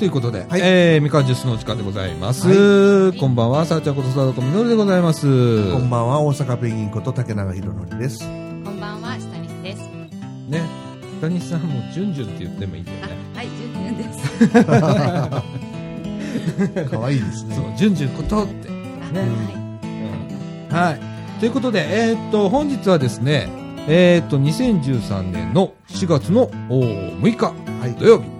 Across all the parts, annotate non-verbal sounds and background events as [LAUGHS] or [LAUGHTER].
ということで、はいえー、みかんジュースのお時間でございます。こんばんは、さあちゃんことさだこみのるでございます。こんばんは、大阪ペンギンこと竹永宏典です。こんばんは、下西です。ね、北西さんもじゅんじゅんって言ってもいいよあね。、はい、じゅんじゅんです。[LAUGHS] 可愛いですね。そう、じゅんじゅんことって。あねははい。ということで、えーっと、本日はですね、えーっと、2013年の4月のおー6日はい。土曜日、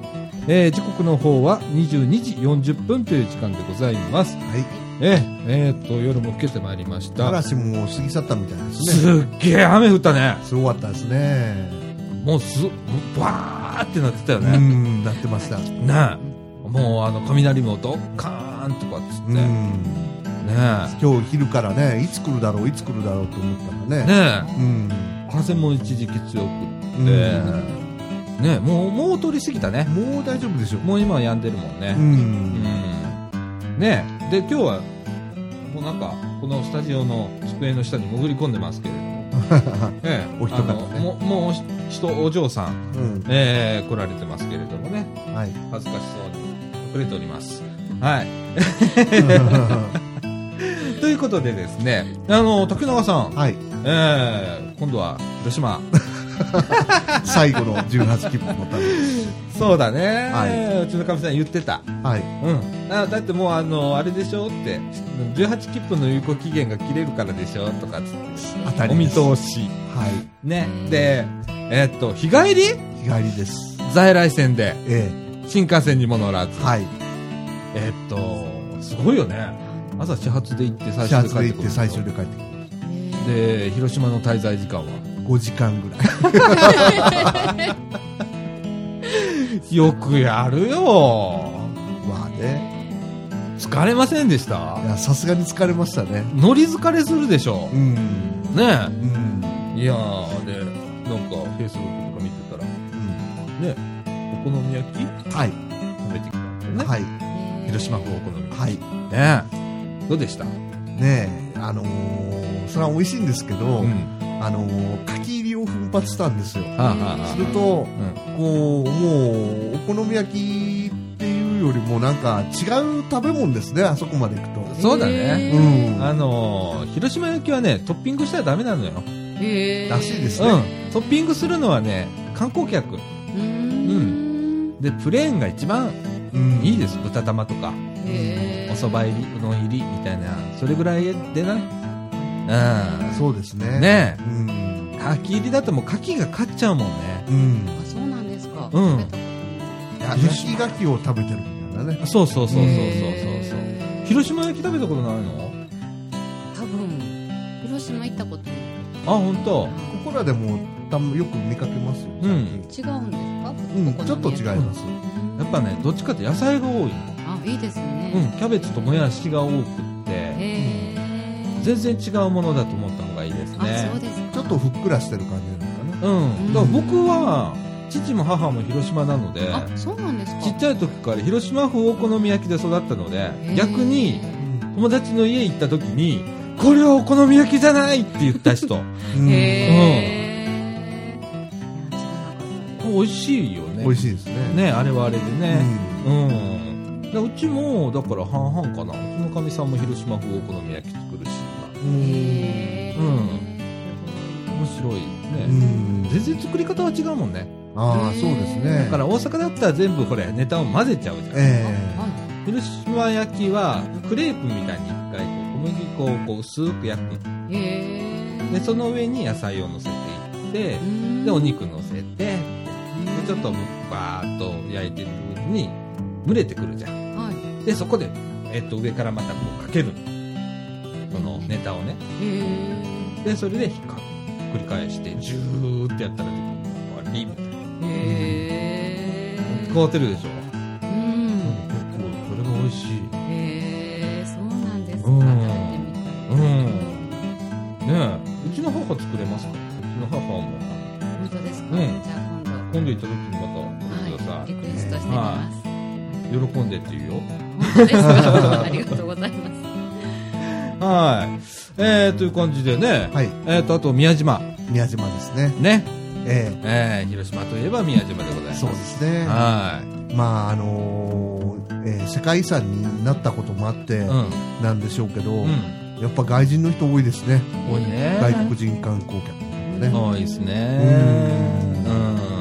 えー時刻の方は22時40分という時間でございます。はい。えーえーっと、夜も更けてまいりました。嵐も過ぎ去ったみたいですね。すっげえ雨降ったね。すごかったですね。もうす、バーってなってたようね。ん、なってました。ねえ。もうあの、雷もドッカーンとかっつって。うん。ね今日昼からね、いつ来るだろう、いつ来るだろうと思ったらえ。ね。ねうん。え。風も一時期強くうんって。ねえ、もう、もう通り過ぎたね。もう大丈夫でしょう。もう今は止んでるもんねう。。うんん。ねえ。で、今日は、もうなんか、このスタジオの机の下に潜り込んでますけれども。え [LAUGHS] え。お一方ねももうお人、お嬢さん、うん。ええ、来られてますけれどもね。はい。恥ずかしそうに隠れております。はい。[LAUGHS] ということでですね、あの、竹永さん、はい。えー、今度は広島。最後の18切符のために。そうだね、はうちのかみさん言ってた。はい。うん。あだってもうあの、あれでしょって、18切符の有効期限が切れるからでしょとかつって。当たりお見。通し。はい。ね。で、えーっと、日帰り？日帰りです。在来線で、え新幹線にも乗らず。え。はい。えーっと、すごいよね。朝始発で行って最始初で帰ってくる発で行って最終で帰ってくる。で広島の滞在時間は？5時間ぐらい。[LAUGHS] よくやるよまあね。疲れませんでした？いや、さすがに疲れましたね。乗り疲れするでしょうん。ねうん。えいやーでなんかフェイスブックとか見てたらねお好み焼き？はい。食べてきたんですよね、はい。広島風お好み焼きはい。ねえどうでした？ねえ、あのー、それは美味しいんですけど、うん。あのー、柿入りを奮発したんですよ。はあ、はあはあすると、うん。こう、もう、お好み焼きっていうよりもなんか違う食べ物ですね、あそこまで行くと。そうだね。へうん。あのー広島焼きはねトッピングしたらダメなのよ、らしいですね。うん。トッピングするのはね観光客。うーん。でプレーンが一番うん。いいです。豚玉とかお蕎麦入りうどん入りみたいなそれぐらいでなうんそうですね。ねうん。え牡蠣入りだともう牡蠣が勝っちゃうもんねうん。あ、そうなんですか。うん焼き牡蠣を食べてるみたいなね。そうそうそうそうそうそう広島焼き食べたことないの？多分、広島行ったことない。あ本当。ここらでもたまよく見かけますよ。うん最違うんですか？近うん、ちょっと違います。やっぱねどっちかって野菜が多いのあ、いいですね。うん。キャベツともやしが多くって全然違うものだと思った方がいいですあ、ね。ちょっとふっくらしてる感じなのかな。うん。だから僕は父も母も広島なのであ、そうなんですか。ちっちゃい時から広島風お好み焼きで育ったので逆に友達の家行った時にこれはお好み焼きじゃないって言った人。[LAUGHS] うん。へー。いや知らなかった美味しいよね。美味しいですね。ねあれはあれでうねん。うん、でうちもだから半々かな。うちのかみさんも広島風お好み焼き作るしへー。うん。す面白いね、うん。全然作り方は違うもんね。ああ、そうですね。だから大阪だったら全部これネタを混ぜちゃうじゃん、広島焼きはクレープみたいに一回こう小麦粉をこう薄く焼く。へー。でその上に野菜を乗せていってうん。でお肉乗せてでちょっとバーッと焼いてるうちに蒸れてくるじゃん。はいでそこで、えっと上からまたこうかける。のそのネタをね。へでそれでひっか繰り返してジューってやったらできる。の終わりみたいな。変わってるでしょ。うん。結構それが美味しいへーそうなんですか。うん。食べてみたいうん。ねえ。うちの母作れますか？うちの母も本当ですか？うん。じゃあ今度。今度行った時にまた来てくださはい。リクエストしてみます。い、喜んでって言うよありがとうございますはいえー、という感じでね、はい。えー、とあと宮島宮島ですね。ねええー、広島といえば宮島でございますえそうですね。はいまあ、あのーえー世界遺産になったこともあってうん。なんでしょうけど、うん。やっぱ外人の人多いですね。多いね。外国人観光客ね。多いですね。うん。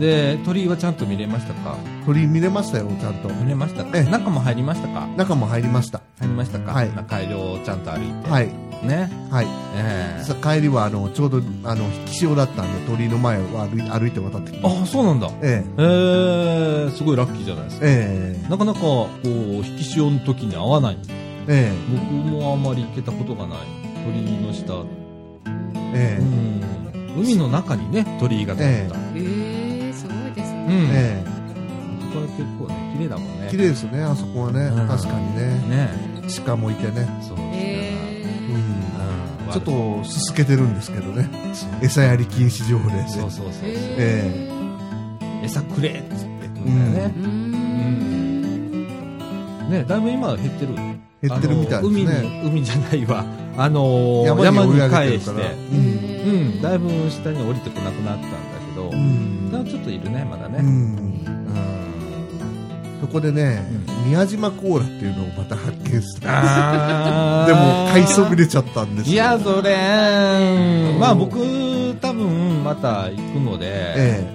で、鳥居はちゃんと見れましたか？鳥居見れましたよ、ちゃんと。見れましたか？ええ中も入りましたか？中も入りました。入りましたか？はい中井をちゃんと歩いて。はい。ね？はい。ええさ帰りは、あの、ちょうど、あの、引き潮だったんで、鳥居の前を歩い歩いて渡ってきましあ、そうなんだ。た。ええー、すごいラッキーじゃないですか。ええなかなか、こう、引き潮の時に合わない。ええ僕もあんまり行けたことがない。鳥居の下。ええうん。海の中にね、鳥居が立った。ええー、えそこは結構ね、綺麗だもんね。え綺麗ですね、あそこはね。うん確かにね。ね。鹿もいてね。そうですね。えうん。うんちょっと、すすけてるんですけどね。そう餌やり禁止条例で。そうそうそうー、。え餌くれっつって言うんだよね。うーん。ね、だいぶ今は減ってる。減ってるみたいですあの海ね。に、海じゃないわ。あのー山山にに追い上げて返しから。、えうん。うん、だいぶ下に降りてこなくなったんだけど、うんだからちょっといるね、まだね。うん。うん。そこでね、宮島コーラっていうのをまた発見した。[LAUGHS] でも、買いそびれちゃったんですよ。いや、それ、まあ僕、多分また行くので、え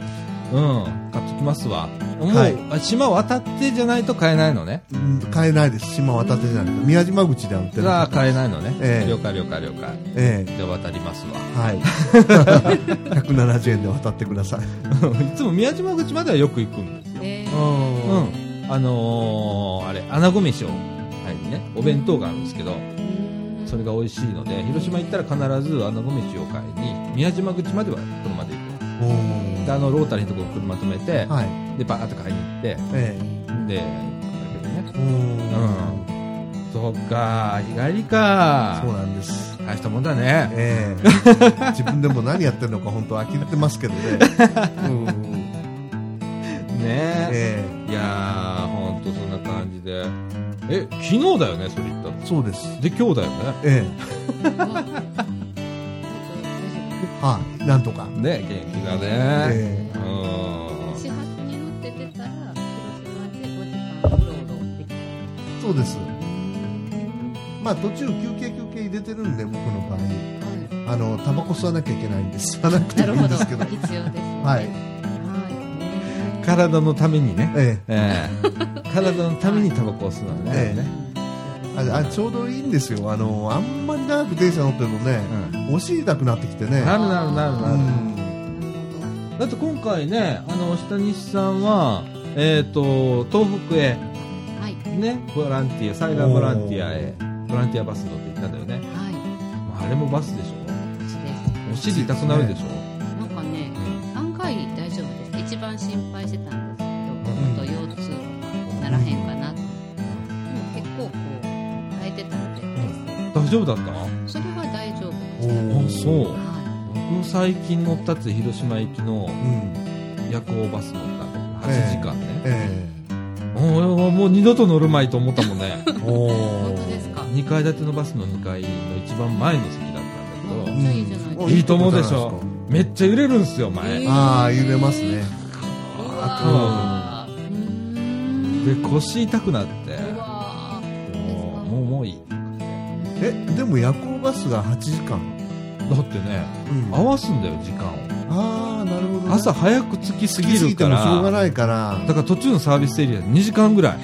うん、買っときますわ。もう、はいあ島渡ってじゃないと買えないのね。えうん買えないです。島渡ってじゃなくて、宮島口では売ってる。が買えないのね。ええ了解了解了解。えで、渡りますわ。えはい。[LAUGHS] 170円で渡ってください。いつも宮島口まではよく行くんですよ。えうーうん。あのー、あれ、穴子飯を、はいね、お弁当があるんですけど、うんそれが美味しいので、広島行ったら必ず穴子飯を買いに、宮島口までは車で行んく。で、あの、ロータリーのところ車止めて、はい。で、バーッと買いに行って、えで、だけどね。えうんそっか、日帰りか。そうなんです。大したもんだね。ええ [LAUGHS] 自分でも何やってるのか本当呆れてますけどね。うんねえ。えいやー、ほんとそんな感じで。え、昨日だよね、それ言ったの？えそうです。で、今日だよね？えあえ [LAUGHS] はい。なんとか。ね、元気だね。えうん。始発に乗って出たら、広島で5時間うろうろできそうです。まあ途中休憩休憩入れてるんで、僕の場合。はあの、タバコ吸わなきゃいけないんで、[LAUGHS] 吸わなくい。てもいい。んですけど。必要です、ね。はい。はい。体のためにね。えええ体のためにタバコを吸うのね。えええああちょうどいいんですよ。あの、あんまり長く電車乗ってるとね、うんお尻痛くなってきてね。なるなるなるうなる。ん。だって今回ね、あの、下西さんは、えっ、と、東北へ、はい。ね、ボランティア、災害ボランティアへ、ボランティアバス乗って行ったんだよね。はい。まあ、あれもバスでし。ょお尻痛くなるでしょ丈夫だった？それは大丈夫おであ、しそうた。。は僕最近乗ったって広島行きのうん。夜行バス乗ったんだけど、8時間ね。えおーもう二度と乗るまいと思ったもんね。[LAUGHS] 本当ですか？2階建てのバスの2階の一番前の席だったんだけど、いいと思うでしょ？めっちゃ揺れるんですよ、前。えーああ、揺れますね。うわーうーんで、腰痛くなって、もうもういい。え、でも夜行バスが8時間。だってね、うん合わすんだよ、時間を。ああ、なるほど、ね。朝早く着きすぎるから、もしょうがないから。だから途中のサービスエリア2時間ぐらい。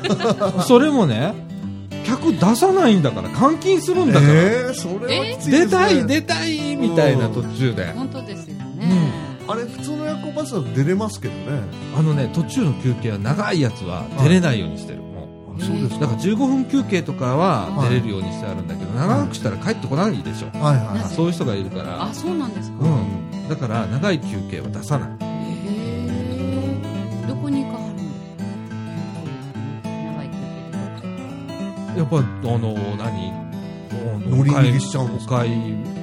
[LAUGHS] それもね、客出さないんだから、換金するんだから。ええそれはきついですね。出たい、出たいみたいな途中で。本当ですよね。あれ、普通の夜行バスだと出れますけどね。あのね、途中の休憩は長いやつは出れないようにしてる。そうですう。だから15分休憩とかははい出れるようにしてあるんだけど、長くしたら帰ってこないでしょ。はいはい。そういう人がいるからあ、。そうなんですか？うん。だから長い休憩は出さない。へえ。どこに行かはるんですか。長い休憩やっぱ、あの、何？乗り逃げしちゃうんですか？お買い、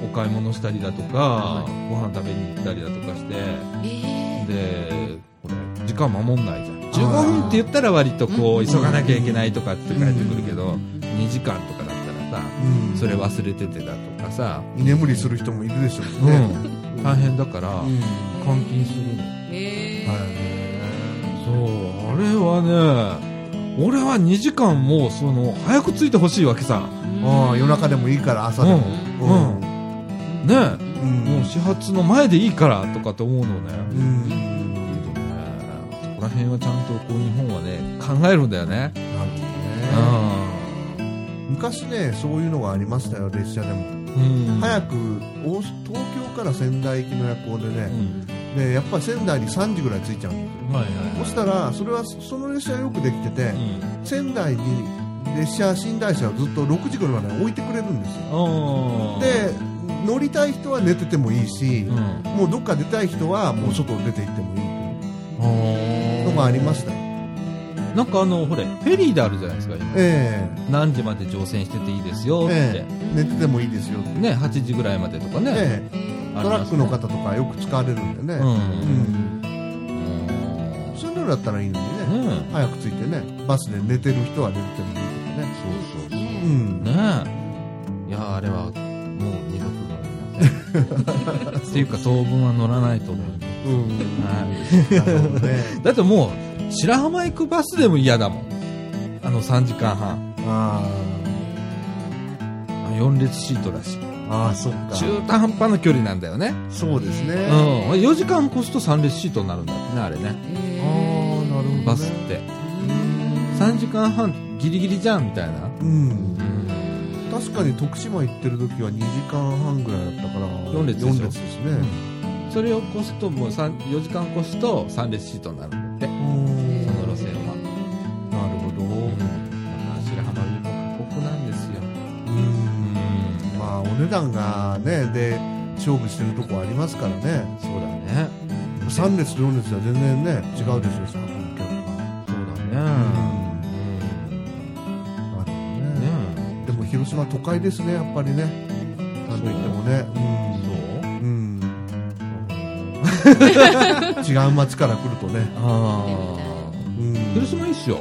お買い物したりだとか、ご飯食べに行ったりだとかして、で。ええ。で、これ、時間守んないじゃん。15分って言ったら割とこう、うん。急がなきゃいけないとかって帰ってくるけど、うん。2時間とかだったらさ、うん。それ忘れててだとかさ、居眠りする人もいるでしょうね。ん、大変だから、うん。換金するの。へえ。はい。そう、あれはね、俺は2時間もう、その、早く着いてほしいわけさ。ああ夜中でもいいから朝でも。うん。ねえ、うん。もう始発の前でいいからとかって思うのね。うんけどね、そこら辺はちゃんとこう日本はね、考えるんだよね。なるほどね昔ねそういうのがありましたよ列車でもうん。うん。早く大東京から仙台行きの夜行でうね、ん。でやっぱり仙台に3時ぐらい着いちゃうんですよはいはいそしたらそれはその列車はよくできてて、うん。仙台に列車寝台車をずっと6時ぐらいまで置いてくれるんですよ。で乗りたい人は寝ててもいいしう、ん。もうどっか出たい人はもう外出て行ってもいいあというのがありましたよなんかあの、ほれ、フェリーであるじゃないですか、今。え何時まで乗船してていいですよって。えええ寝ててもいいですよってね、8時ぐらいまでとかね。ええトラックの方方とかよく使われるんでね、うん。うんうんそういうのだったらいいのにね、ね早く着いてねバスで寝てる人は寝ててもいいとかねそうそうねうんねえ。いや、あれは、もう二度と乗りません。[LAUGHS] っていうか、当分は乗らないと思います。うんはい。[LAUGHS] だってもう、白浜行くバスでも嫌だもん。あの3時間半。あ4列シートだし。ーあーそっか中途半端な距離なんだよね。そうですね、うん。4時間越すと3列シートになるんだってね、あれね。ああなるほど、ね、バスって。3時間半ギリギリじゃんみたいな。うんうん。確かに徳島行ってる時は2時間半ぐらいだったから四列ですね、それを越すと、もう3 4時間越すと3列シートになるんだって。うんその路線は。なるほど。うん。だから白浜海も過酷なんですよ。うん。まあお値段がねで勝負してるとこありますからね。そうだね。3列と4列では全然ね違うでしょうしそうだね。うん。ね。ねでも広島都会ですねやっぱりね。なんといってもね [LAUGHS] 違う街から来るとね、あうんあ。広島いいっすよ。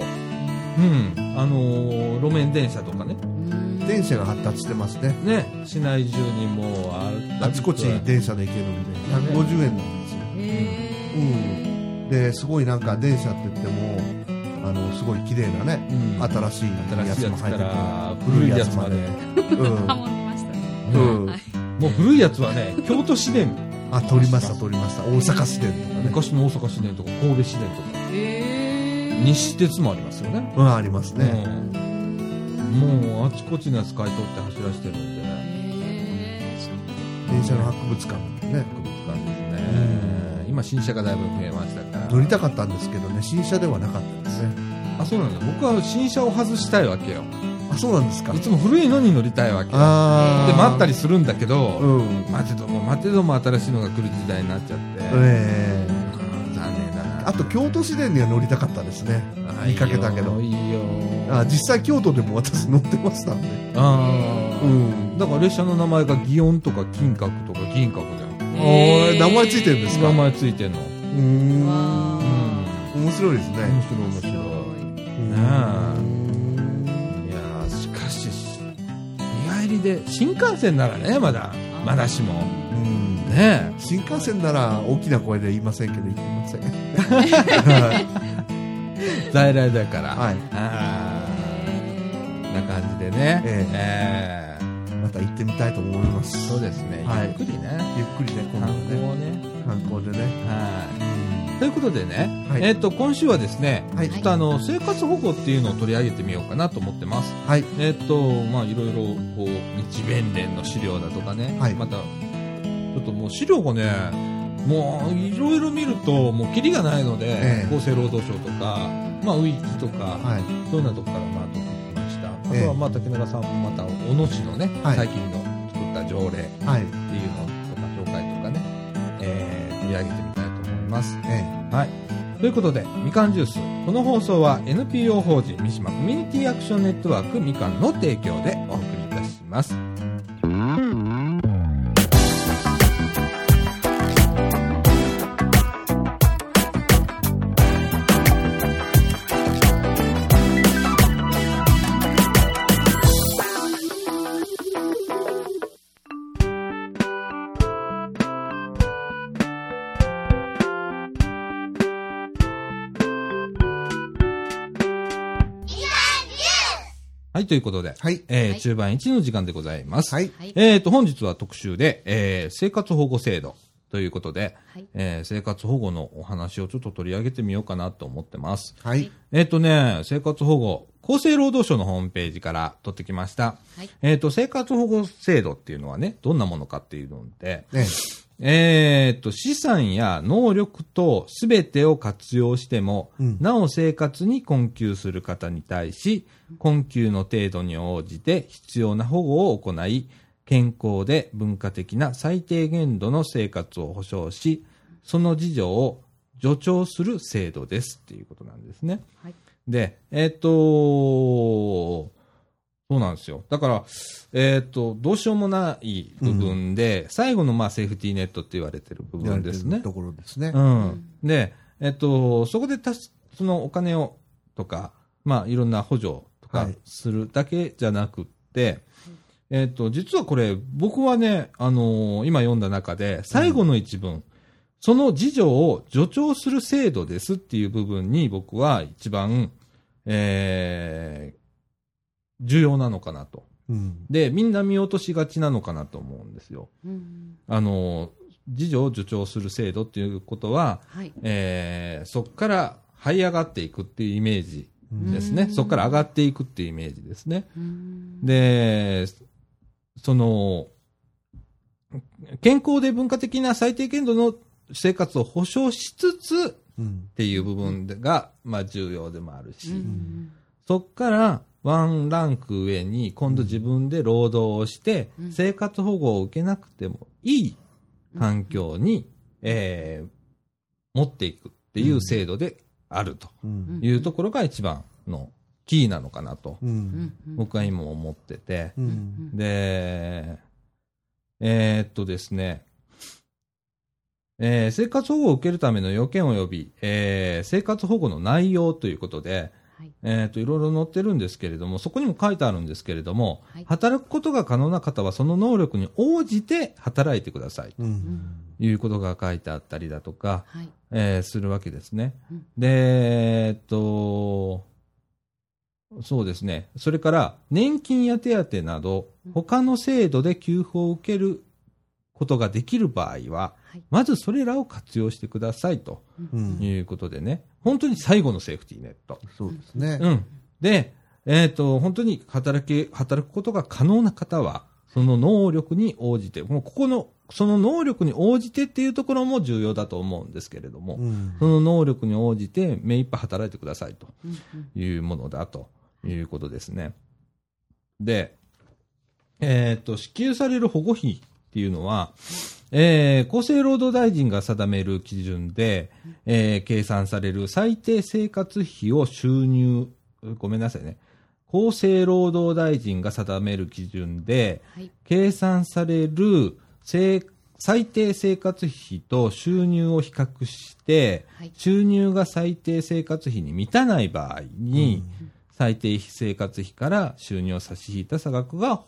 うん。あのー路面電車とかね。電車が発達してますねね。市内中にもうああちこち電車で行けるんで150円なんですよ、うん、ですごいなんか電車って言ってもあのすごい綺麗なねうん。新しい新しいやつかも入ってらくる古いやつまで。う [LAUGHS] んハモってましたね。うんはいもう古いやつはね、京都市電。あ撮りました撮りました大阪市電とかね昔の大阪市電とか神戸市電とか。え西鉄もありますよね。うんありますね、うん。もうあちこちのやつ買い取って走らせてるんで。電車の博物館ね博物館ですね。今新車がだいぶ増えましたから。乗りたかったんですけどね新車ではなかったですねあ、そうなんだ。僕は新車を外したいわけよ。あそうなんですかいつも古いのに乗りたいわけよ。ああで、待ったりするんだけど、うん待てども待てども新しいのが来る時代になっちゃって。ええうん残念だな。あと京都市電には乗りたかったですねあ見かけたけどいいよ。あ実際京都でも私乗ってましたんであーうんだから列車の名前が祇園とか金閣とか銀閣じゃん。おー名前ついてるんですか？名前ついてんの。うーんわ面白いですね面白い面白い。うんねいやーしかし、日帰りで、新幹線ならね、まだ、まだしも。うんね。新幹線なら大きな声で言いませんけど言ってません。え、[LAUGHS] 在来だから。はい。あー。な感じでね。ええ。また行ってみたいと思いまーす。そうですね。はい。ゆっくりね。ゆっくりね今観度はね光をね。観光でね。はい。ということでね、はい。えっ、と、今週はですね、はい。ちょっとあの、生活保護っていうのを取り上げてみようかなと思ってます。はい。えっ、と、まあ、いろいろ、こう、日弁連の資料だとかね、はい。また、ちょっともう資料がね、もう、いろいろ見ると、もう、キリがないので、ええ厚生労働省とか、まあ、ウィキとか、はいそういうようなとこから、まあ、取ってきました。あええとは、まあ、竹中さんもまた、小野市のね、はい最近の作った条例っていうはいのとか、紹介とかね、えー取り上げてみたいと思います。えはい。ということで、みかんジュース。この放送は NPO 法人三島コミュニティアクションネットワークみかんの提供でお送りいたします。ということで、はい。えーはい中盤1の時間でございます。はい。はい。えっ、と、本日は特集で、えー生活保護制度ということで、はい。えー生活保護のお話をちょっと取り上げてみようかなと思ってます。はい。えっ、とね、生活保護、厚生労働省のホームページから取ってきました。はい。えっ、と、生活保護制度っていうのはね、どんなものかっていうので、ね。えっ、と、資産や能力とすべてを活用しても、うんなお生活に困窮する方に対し、困窮の程度に応じて必要な保護を行い、健康で文化的な最低限度の生活を保障し、その事情を助長する制度ですっていうことなんですね。はい。で、えっ、とそうなんですよ。だから、えっ、と、どうしようもない部分で、最後のまあセーフティーネットって言われてる部や分ですね。ところですねう。ん。で、えっ、と、そこでたし、そのお金をとか、まあいろんな補助とかはいするだけじゃなくって、えっ、と、実はこれ、僕はね、あのー今読んだ中で、最後の一文、その事情を助長する制度ですっていう部分に僕は一番、えー重要なのかなと。うん。で、みんな見落としがちなのかなと思うんですよ。うん。あのー事情を助長する制度っていうことは、はい。えーそこから這い上がっていくっていうイメージですね。うんそこから上がっていくっていうイメージですね。うん。で、その、健康で文化的な最低限度の生活を保障しつつっうん。ていう部分が、まあ重要でもあるし、うん。そこからワンランク上に今度自分で労働をしてうん生活保護を受けなくてもいい環境に、えー持っていくっていう制度であるとうん。いうところが一番のキーなのかなと。僕は今思ってて。うん。で、えーっとですね、えー生活保護を受けるための要件及び、えー生活保護の内容ということで、はい。えーっと、いろいろ載ってるんですけれども、そこにも書いてあるんですけれども、はい働くことが可能な方はその能力に応じて働いてくださいとうん。いうことが書いてあったりだとか、はい。えーするわけですね。うんで、えーっと、そうですね。それから、年金や手当などうん、他の制度で給付を受けることができる場合は、はい。まずそれらを活用してくださいとうん。いうことでね、本当に最後のセーフティーネット。そうですね。うん。で、えっ、と、本当に働き、働くことが可能な方は、その能力に応じて、もうここの、その能力に応じてっていうところも重要だと思うんですけれども、うん。その能力に応じて目いっぱい働いてくださいとうん。いうものだということですね。で、えっ、と、支給される保護費っていうのは、えー厚生労働大臣が定める基準で、えー計算される最低生活費を収入、ごめんなさいね。厚生労働大臣が定める基準で、はい。計算される生最低生活費と収入を比較して、はい。収入が最低生活費に満たない場合に、最低生活費から収入を差し引いた差額が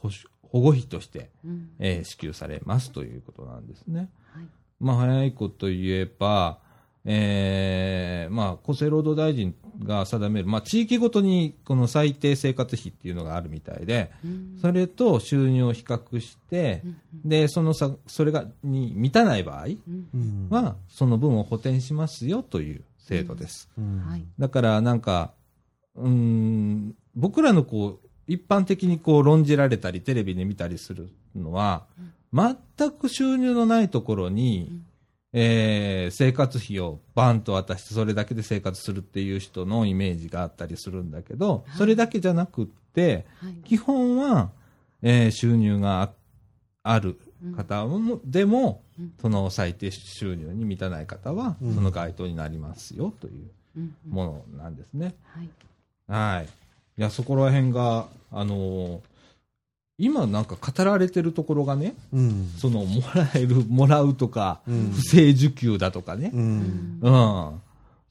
保護費として、うん。えー支給されますということなんですね。はい。まあ、早いこと言えば、えーまあ、厚生労働大臣が定める、まあ、地域ごとにこの最低生活費っていうのがあるみたいで、うん。それと収入を比較してう、ん。で、その差、それが、に満たない場合。は、その分を補填しますよという制度です。だから、なんか、うーん、僕らのこう、一般的にこう論じられたり、テレビで見たりするのは、全く収入のないところに、うんえー生活費をバンと渡して、それだけで生活するっていう人のイメージがあったりするんだけど、はいそれだけじゃなくって、はい。基本は、えー収入がああるうん方もでも、うんその最低収入に満たない方は、うんその該当になりますよといううん。ものなんですね。はい。はい。いや、そこら辺が、あのー今なんか語られてるところがね、うん。その、もらえる、もらうとか、うん不正受給だとかね。うん。うん。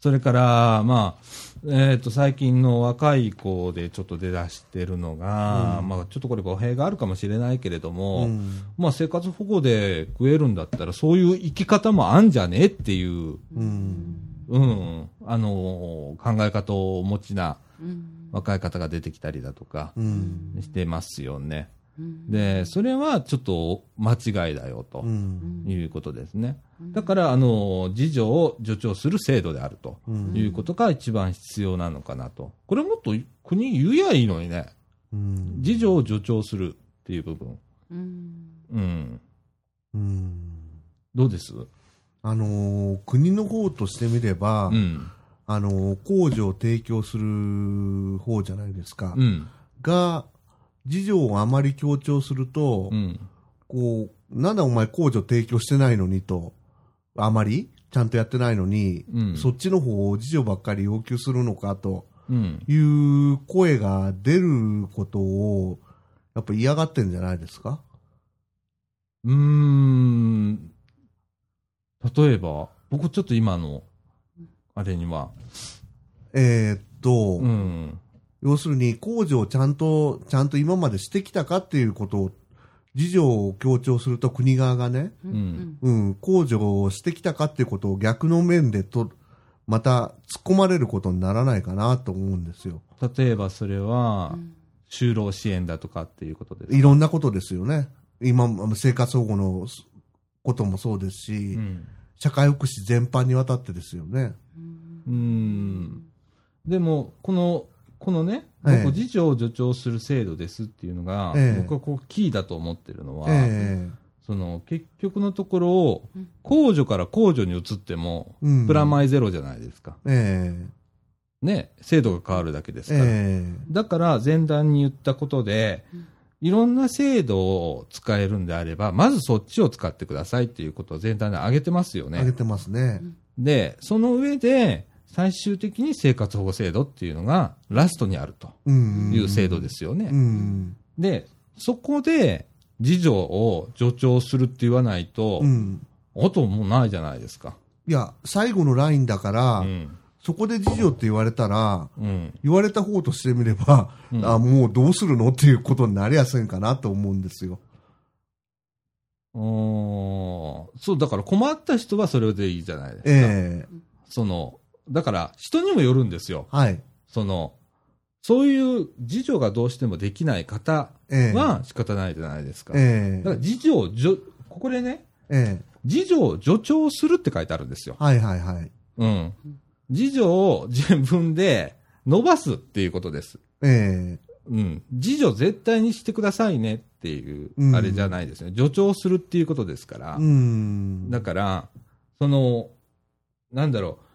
それから、まあ、えっ、と、最近の若い子でちょっと出だしてるのが、うんまあ、ちょっとこれ語弊があるかもしれないけれども、うんまあ、生活保護で食えるんだったら、そういう生き方もあんじゃねっていう、うん。うん、あのー考え方をお持ちなうん。若い方が出てきたりだとかうん。してますよね。うんで、それはちょっと間違いだよとうん。いうことですね。だから、あの、自助を助長する制度であるとうんいうことが一番必要なのかなと。これもっと国言えばいいのにね。うん。自助を助長するっていう部分。うんうん。うん。どうです？あのー国の方としてみれば、うん。あのー控除を提供する方じゃないですか。うん。が、事情をあまり強調すると、うん。こう、なんだお前控除提供してないのにと、あまりちゃんとやってないのに、うんそっちの方を事情ばっかり要求するのかとうん。いう声が出ることを、やっぱ嫌がってんじゃないですか？うーん。例えば、僕ちょっと今の、あれには、えーっと、うん。要するに控除をちゃんと、ちゃんと今までしてきたかっていうことを、事情を強調すると国側がね、うんうん、控除をしてきたかっていうことを逆の面でと、また突っ込まれることにならないかなと思うんですよ。例えばそれはう、ん就労支援だとかっていうことですか？いろんなことですよね。今、あの生活保護のこともそうですし、うん。社会福祉全般にわたってですよね。うーん。でも、この、このね、ええ僕、自助を助長する制度ですっていうのが、ええ僕はこう、キーだと思ってるのは、えその、結局のところ控除から控除に移っても、プラマイゼロじゃないですか。えね、制度が変わるだけですえから。えだから、前段に言ったことでうん、いろんな制度を使えるんであれば、まずそっちを使ってくださいっていうことを前段で挙げてますよね。え上げてますね。で、その上で、最終的に生活保護制度っていうのがラストにあるとうん。いう制度ですよね。うん。で、そこで、自助を助長するって言わないと、うん。あともうないじゃないですか。いや、最後のラインだから、うん。そこで事情って言われたら、うん。言われた方としてみれば、うんあもうどうするのっていうことになりやすいかなと思うんですよ。そう、だから困った人はそれでいいじゃないですか。ええその、だから人にもよるんですよ。はい。その、そういう自助がどうしてもできない方ええは仕方ないじゃないですか。えだから自助をじょ、ここでね、ええ自助を助長するって書いてあるんですよ。はいはいはい。うん。自助を自分で伸ばすっていうことです。ええうん。自助絶対にしてくださいねっていうう、んあれじゃないですね。助長するっていうことですから。うん。だから、その、なんだろう。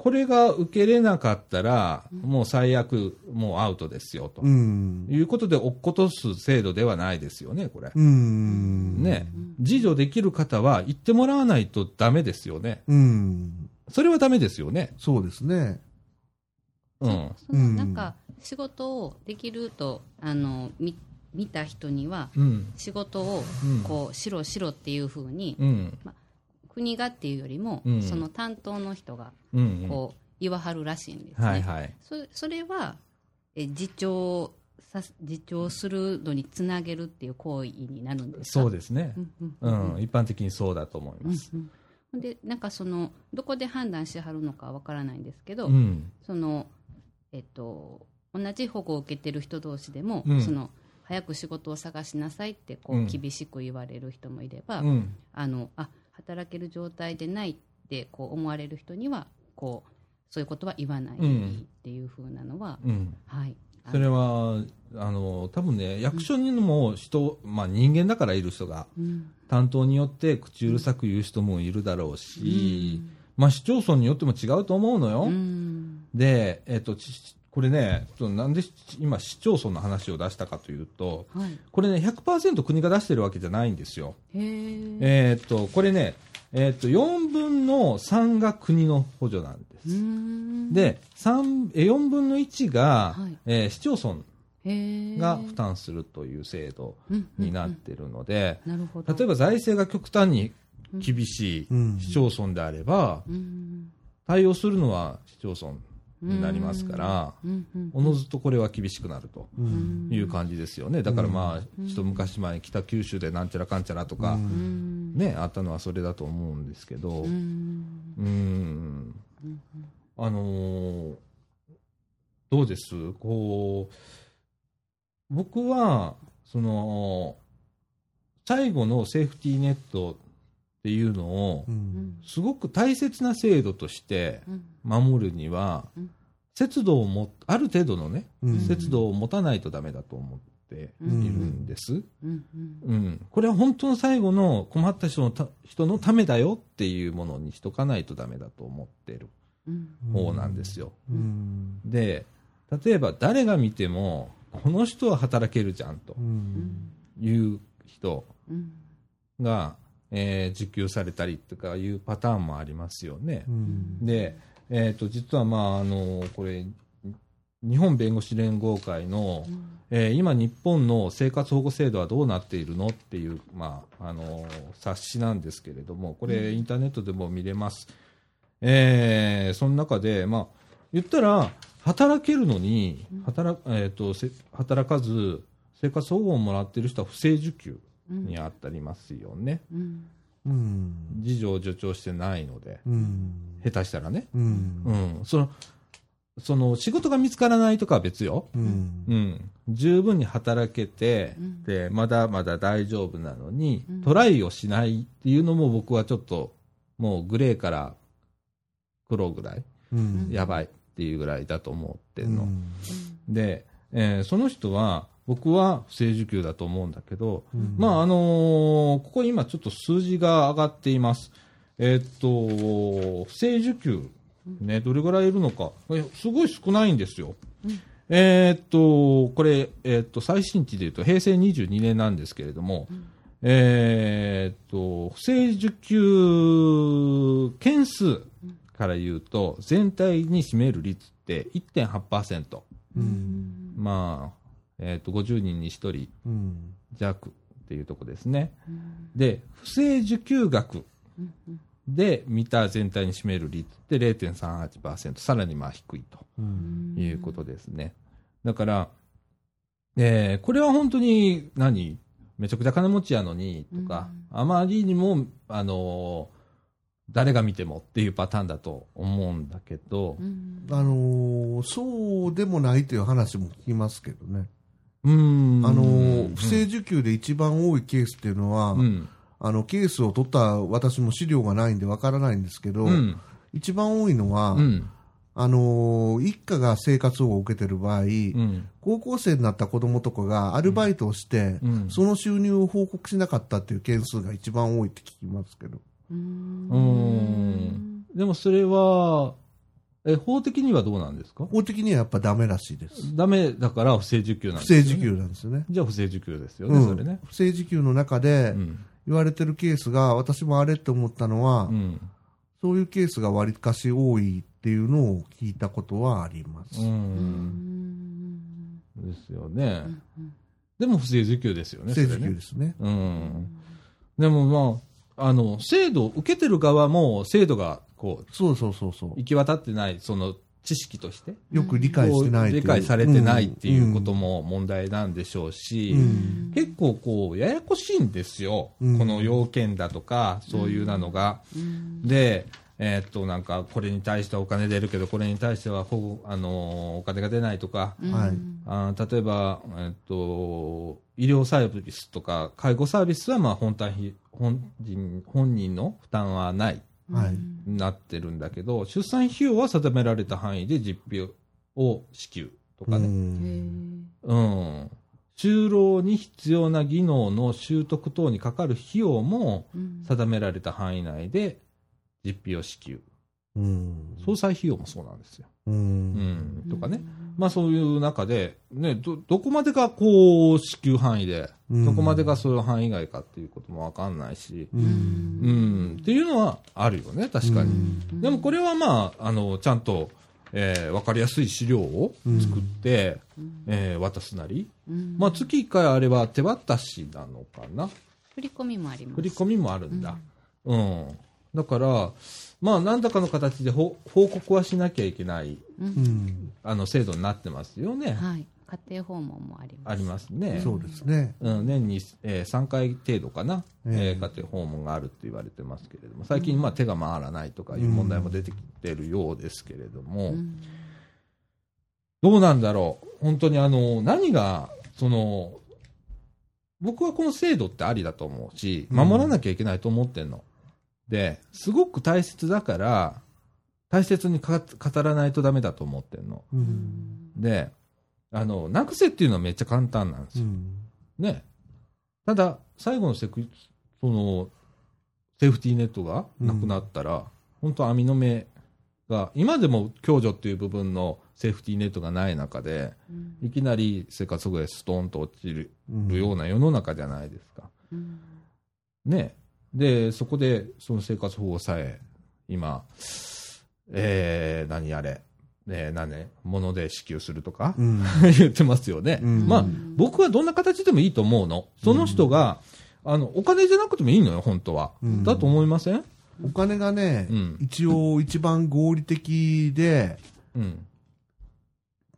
これが受けれなかったら、もう最悪、もうアウトですよ、とうん。いうことで落っことす制度ではないですよね、これ。うん。ね。自助できる方は言ってもらわないとダメですよね。うん。それはダメですよね。そうですね。うん。そのなんか仕事をできるとあの見見た人にはうん。仕事をうんこうしろしろっていうふうにうん。国がっていうよりも、うんその担当の人がうん。こう言わはるらしいんですね。はいはい。そそれはえ自重さ自重するのにつなげるっていう行為になるんですか？そうですねう。んうんう。うん一般的にそうだと思いうんます。うんでなんかそのどこで判断しはるのかわからないんですけど、うん。そのえっと同じ保護を受けてる人同士でも、うんその早く仕事を探しなさいってこううん厳しく言われる人もいれば、うん。あのあ働ける状態でないってこう思われる人にはこうそういうことは言わないうんっていうふうなのは、うん。はい。あそれは、あの、多分ね、役所にも人、まあ人間だからいる人が、うん担当によって口うるさく言う人もいるだろうし、まあ市町村によっても違うと思うのよ。うんで、えっ、と、ちこれね、なんで今市町村の話を出したかというと、はい。これね、100%国が出してるわけじゃないんですよ。へえ。えっ、と、これね、えっ、と、4分の3が国の補助なんです。うん、で、三え4分の1が、はいえー市町村が負担するという制度になってるので。例えば財政が極端に厳しいうん市町村であれば、うん対応するのは市町村になりますから、おのずとこれは厳しくなるとうん。いう感じですよね。だからまあ、うん。ちょっと昔前、北九州でなんちゃらかんちゃらとか、ね、あったのはそれだと思うんですけど、うん、あのーどうです？こう、僕は、その、最後のセーフティーネットっていうのをすごく大切な制度としてうん。守るにはうん、節度をも、ある程度のね、うん。節度を持たないとダメだと思っているんです。うん。うん。うん。これは本当の最後の困った人のた人のためだよっていうものにしとかないとダメだと思ってるうん。方なんですよ。うん。で、例えば誰が見ても、この人は働けるじゃんという人うんが、えー受給されたりとかいうパターンもありますよね。うん。で、えっ、と、実はまあ、あの、これ、日本弁護士連合会の、えー今、日本の生活保護制度はどうなっているのっていう、まあ、あの冊子なんですけれども、これ、インターネットでも見れます。えーその中で、まあ、言ったら、働けるのに、働,、えー、とせ働かず、生活保護をもらってる人は不正受給。うんにあったりますよね。うんうん事情を助長してないので、うん下手したらね。うんうん。その、その、仕事が見つからないとかは別よ。うんうん。十分に働けて、うんで、まだまだ大丈夫なのに、うんトライをしないっていうのも僕はちょっと、もうグレーから黒ぐらい、うんやばいっていうぐらいだと思ってんの。うんで、えーその人は、僕は不正受給だと思うんだけど、うんまああのーここ今ちょっと数字が上がっています。えーっと、不正受給、ね、どれぐらいいるのか、えすごい少ないんですよ。うんえーっと、これ、えーっと、最新値で言うと平成22年なんですけれども、うんえーっと、不正受給件数から言うと、全体に占める率って1.8%。うんまあ、えーっと、50人に1人うん弱っていうとこですね。うん。で、不正受給額うんうん。で見た全体に占める率って0.38%、さらにまあ低いうん。ということですね。だから、えーこれは本当に何、めちゃくちゃ金持ちやのにとか、あまりにも、あのー誰が見てもっていうパターンだと思うんだけどう、ん。あのーそうでもないという話も聞きますけどね、うーん。あのー不正受給で一番多いケースっていうのは、うん。あのケースを取った私も資料がないんでわからないんですけど、うん。一番多いのは、うん。あのー一家が生活保護を受けてる場合、うん。高校生になった子供とかがアルバイトをして、うんその収入を報告しなかったっていう件数が一番多いって聞きますけど、うんうーん。でもそれは、え、法的にはどうなんですか？法的にはやっぱダメらしいです。ダメだから不正受給なん不ですよ、ね。正受給なんですよね。じゃあ不正受給ですよね、うんそれね。不正受給の中でうん。言われてるケースが、私もあれって思ったのは、うん。そういうケースがわりかし多いっていうのを聞いたことはあります。う。うんんですよね。うんでも不正受給ですよね、不正受それね。給ですね。うん。でもまあ、あの、制度、受けてる側も制度が、こう、そうそうそうそう。行き渡ってない、その、知識として、よく理解してないとい理解されてないっていうことも問題なんでしょうし、うん結構こう、ややこしいんですよ。うんこの要件だとか、そういうなのが。うんで、えーっと、なんか、これに対してはお金出るけど、これに対しては保護、あのーお金が出ないとか、うん。はい。あー例えば、えーっと、医療サービスとか、介護サービスは、まあ、本体費、本人、本人の負担はない、はい。なってるんだけど、出産費用は定められた範囲で実費を支給とかうね。うん。就労に必要な技能の習得等にかかる費用もうん。定められた範囲内で実費を支給。うん総裁費用もそうなんですよ。ううんん。とかね。まあそういう中で、ね、ど、どこまでがこう支給範囲で、うんどこまでがその範囲外かっていうこともわかんないし、ううんうん、っていうのはあるよね、確かに。うんでもこれはまあ、あの、ちゃんと、えーわかりやすい資料を作って、うんえー渡すなり、うんまあ月1回あれば手渡しなのかな。振り込みもあります振り込みもあるんだ。うん。だから、まあ何らかの形でほ報告はしなきゃいけない、うんうんあの、制度になってますよね。はい家庭訪問もありますありますね。そうですね。うん、年に、えー3回程度かな、えええー家庭訪問があるって言われてますけれども、最近、まあ、手が回らないとかいう問題も出てきてるようですけれども、うんどうなんだろう。本当にあの、何が、その、僕はこの制度ってありだと思うし、守らなきゃいけないと思ってんの。で、すごく大切だから、大切にか語らないとダメだと思ってんの。うんで、あの、なくせっていうのはめっちゃ簡単なんですよ。うんね。ただ、最後のセク、その、セーフティーネットがなくなったら、本当網の目が、今でも共助っていう部分のセーフティーネットがない中で、うんいきなり生活保護でストーンと落ちるうんような世の中じゃないですか。うんね。で、そこで、その生活保護さえ、今、えー、何あれ、えー、何ね、物で支給するとか、うん [LAUGHS] 言ってますよね。うんまあ、僕はどんな形でもいいと思うの。その人が、あの、お金じゃなくてもいいのよ、本当は。うんだと思いません？お金がね、うん一応一番合理的でうん。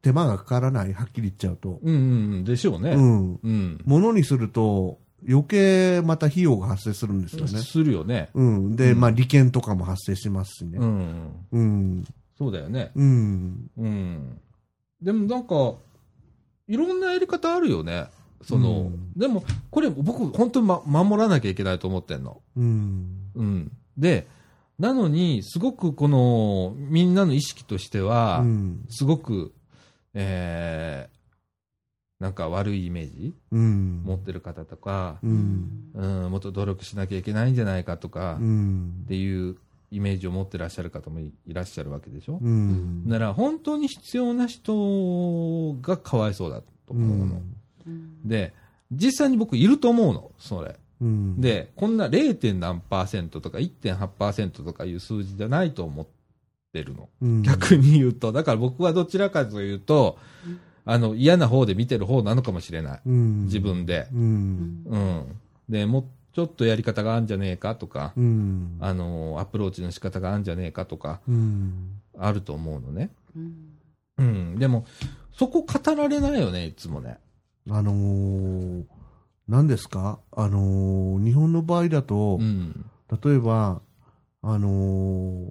手間がかからない、はっきり言っちゃうと。うんうんうん。でしょうね。ううん。ん。ものにすると余計また費用が発生するんですよね。するよね。うん。で、うんまあ利権とかも発生しますしね。うん。うん。そうだよね。うん。うん。でもなんか、いろんなやり方あるよね。その、うんでも、これ僕、本当に、ま、守らなきゃいけないと思ってんの。うん。うん。で、なのに、すごくこの、みんなの意識としては、うん。すごく、えー、なんか悪いイメージ？うん。持ってる方とか、うん。うん、もっと努力しなきゃいけないんじゃないかとか、うっん。ていうイメージを持ってらっしゃる方もいいらっしゃるわけでしょ、うん。なら、本当に必要な人がかわいそうだとう思うの。ん。うんで、実際に僕いると思うの、それ。うん。で、こんな 0. 何パーセントとか1.8%とかいう数字じゃないと思ってるの。うん、逆に言うと。だから僕はどちらかというとうん、あの、嫌な方で見てる方なのかもしれない。うん、自分で。うん。うん。で、もうちょっとやり方があるんじゃねえかとか、うん。あの、アプローチの仕方があるんじゃねえかとか、うん。あると思うのね。うんうん。でも、そこ語られないよね、いつもね。あのー、何ですか？あのー、日本の場合だと、うん。例えば、あのー、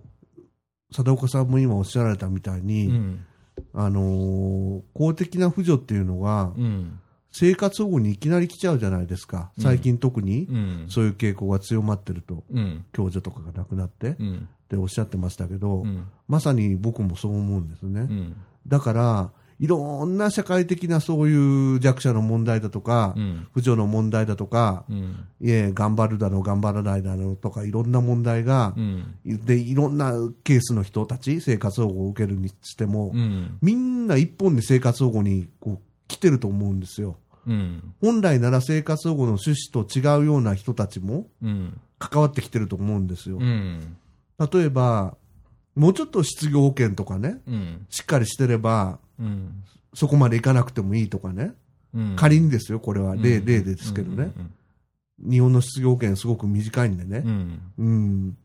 貞岡さんも今おっしゃられたみたいうに、ん。あのー公的な扶助っていうのが、うん。生活保護にいきなり来ちゃうじゃないですか。最近特に、うん。そういう傾向が強まってると、うん。共助とかがなくなって、っうん。ておっしゃってましたけど、うん。まさに僕もそう思うんですね。うん。だから、いろんな社会的なそういう弱者の問題だとか、うん。扶助の問題だとか、うん。いえ、頑張るだの、頑張らないだのとか、いろんな問題がう、ん。で、いろんなケースの人たち、生活保護を受けるにしても、うん。みんな一本で生活保護にこう来てると思うんですよ。うん。本来なら生活保護の趣旨と違うような人たちもうん。関わってきてると思うんですよ。うん。例えば、もうちょっと失業保険とかね、うん。しっかりしてれば、うん。そこまで行かなくてもいいとかね。うん。仮にですよ、これは例、うん例ですけどね。うん日本の失業保険すごく短いんでねう。ん。うん。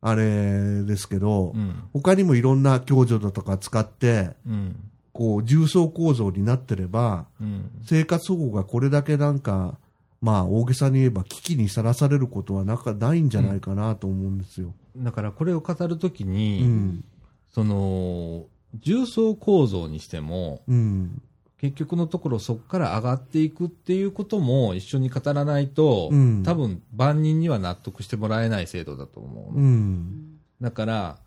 あれですけど、うん。他にもいろんな共助だとか使って、うん。こう、重層構造になってれば、うん。生活保護がこれだけなんか、まあ、大げさに言えば危機にさらされることはなんかないんじゃないかなと思うんですよ。だからこれを語るときうに、ん。その、重層構造にしても、うん。結局のところそこから上がっていくっていうことも一緒に語らないと、うん多分万人には納得してもらえない制度だと思うの、うん。だから、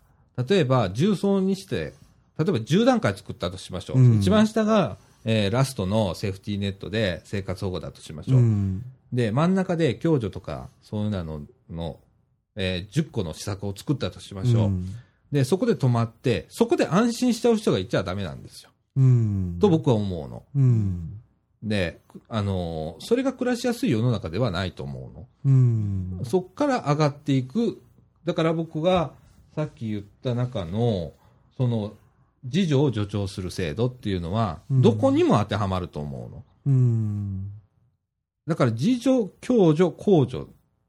例えば重層にして、例えば10段階作ったとしましょう。うん一番下が、えーラストのセーフティーネットで生活保護だとしましょう。うん。で、真ん中で共助とか、そういうのの、えー10個の施策を作ったとしましょう。で、そこで止まって、そこで安心しちゃう人がいちゃダメなんですよ。うん。と僕は思うの。うん。で、あのーそれが暮らしやすい世の中ではないと思うの。うん。そっから上がっていく。だから僕がさっき言った中の、その、自助を助長する制度っていうのは、うんどこにも当てはまると思うの。うん。だから自助、共助、公助。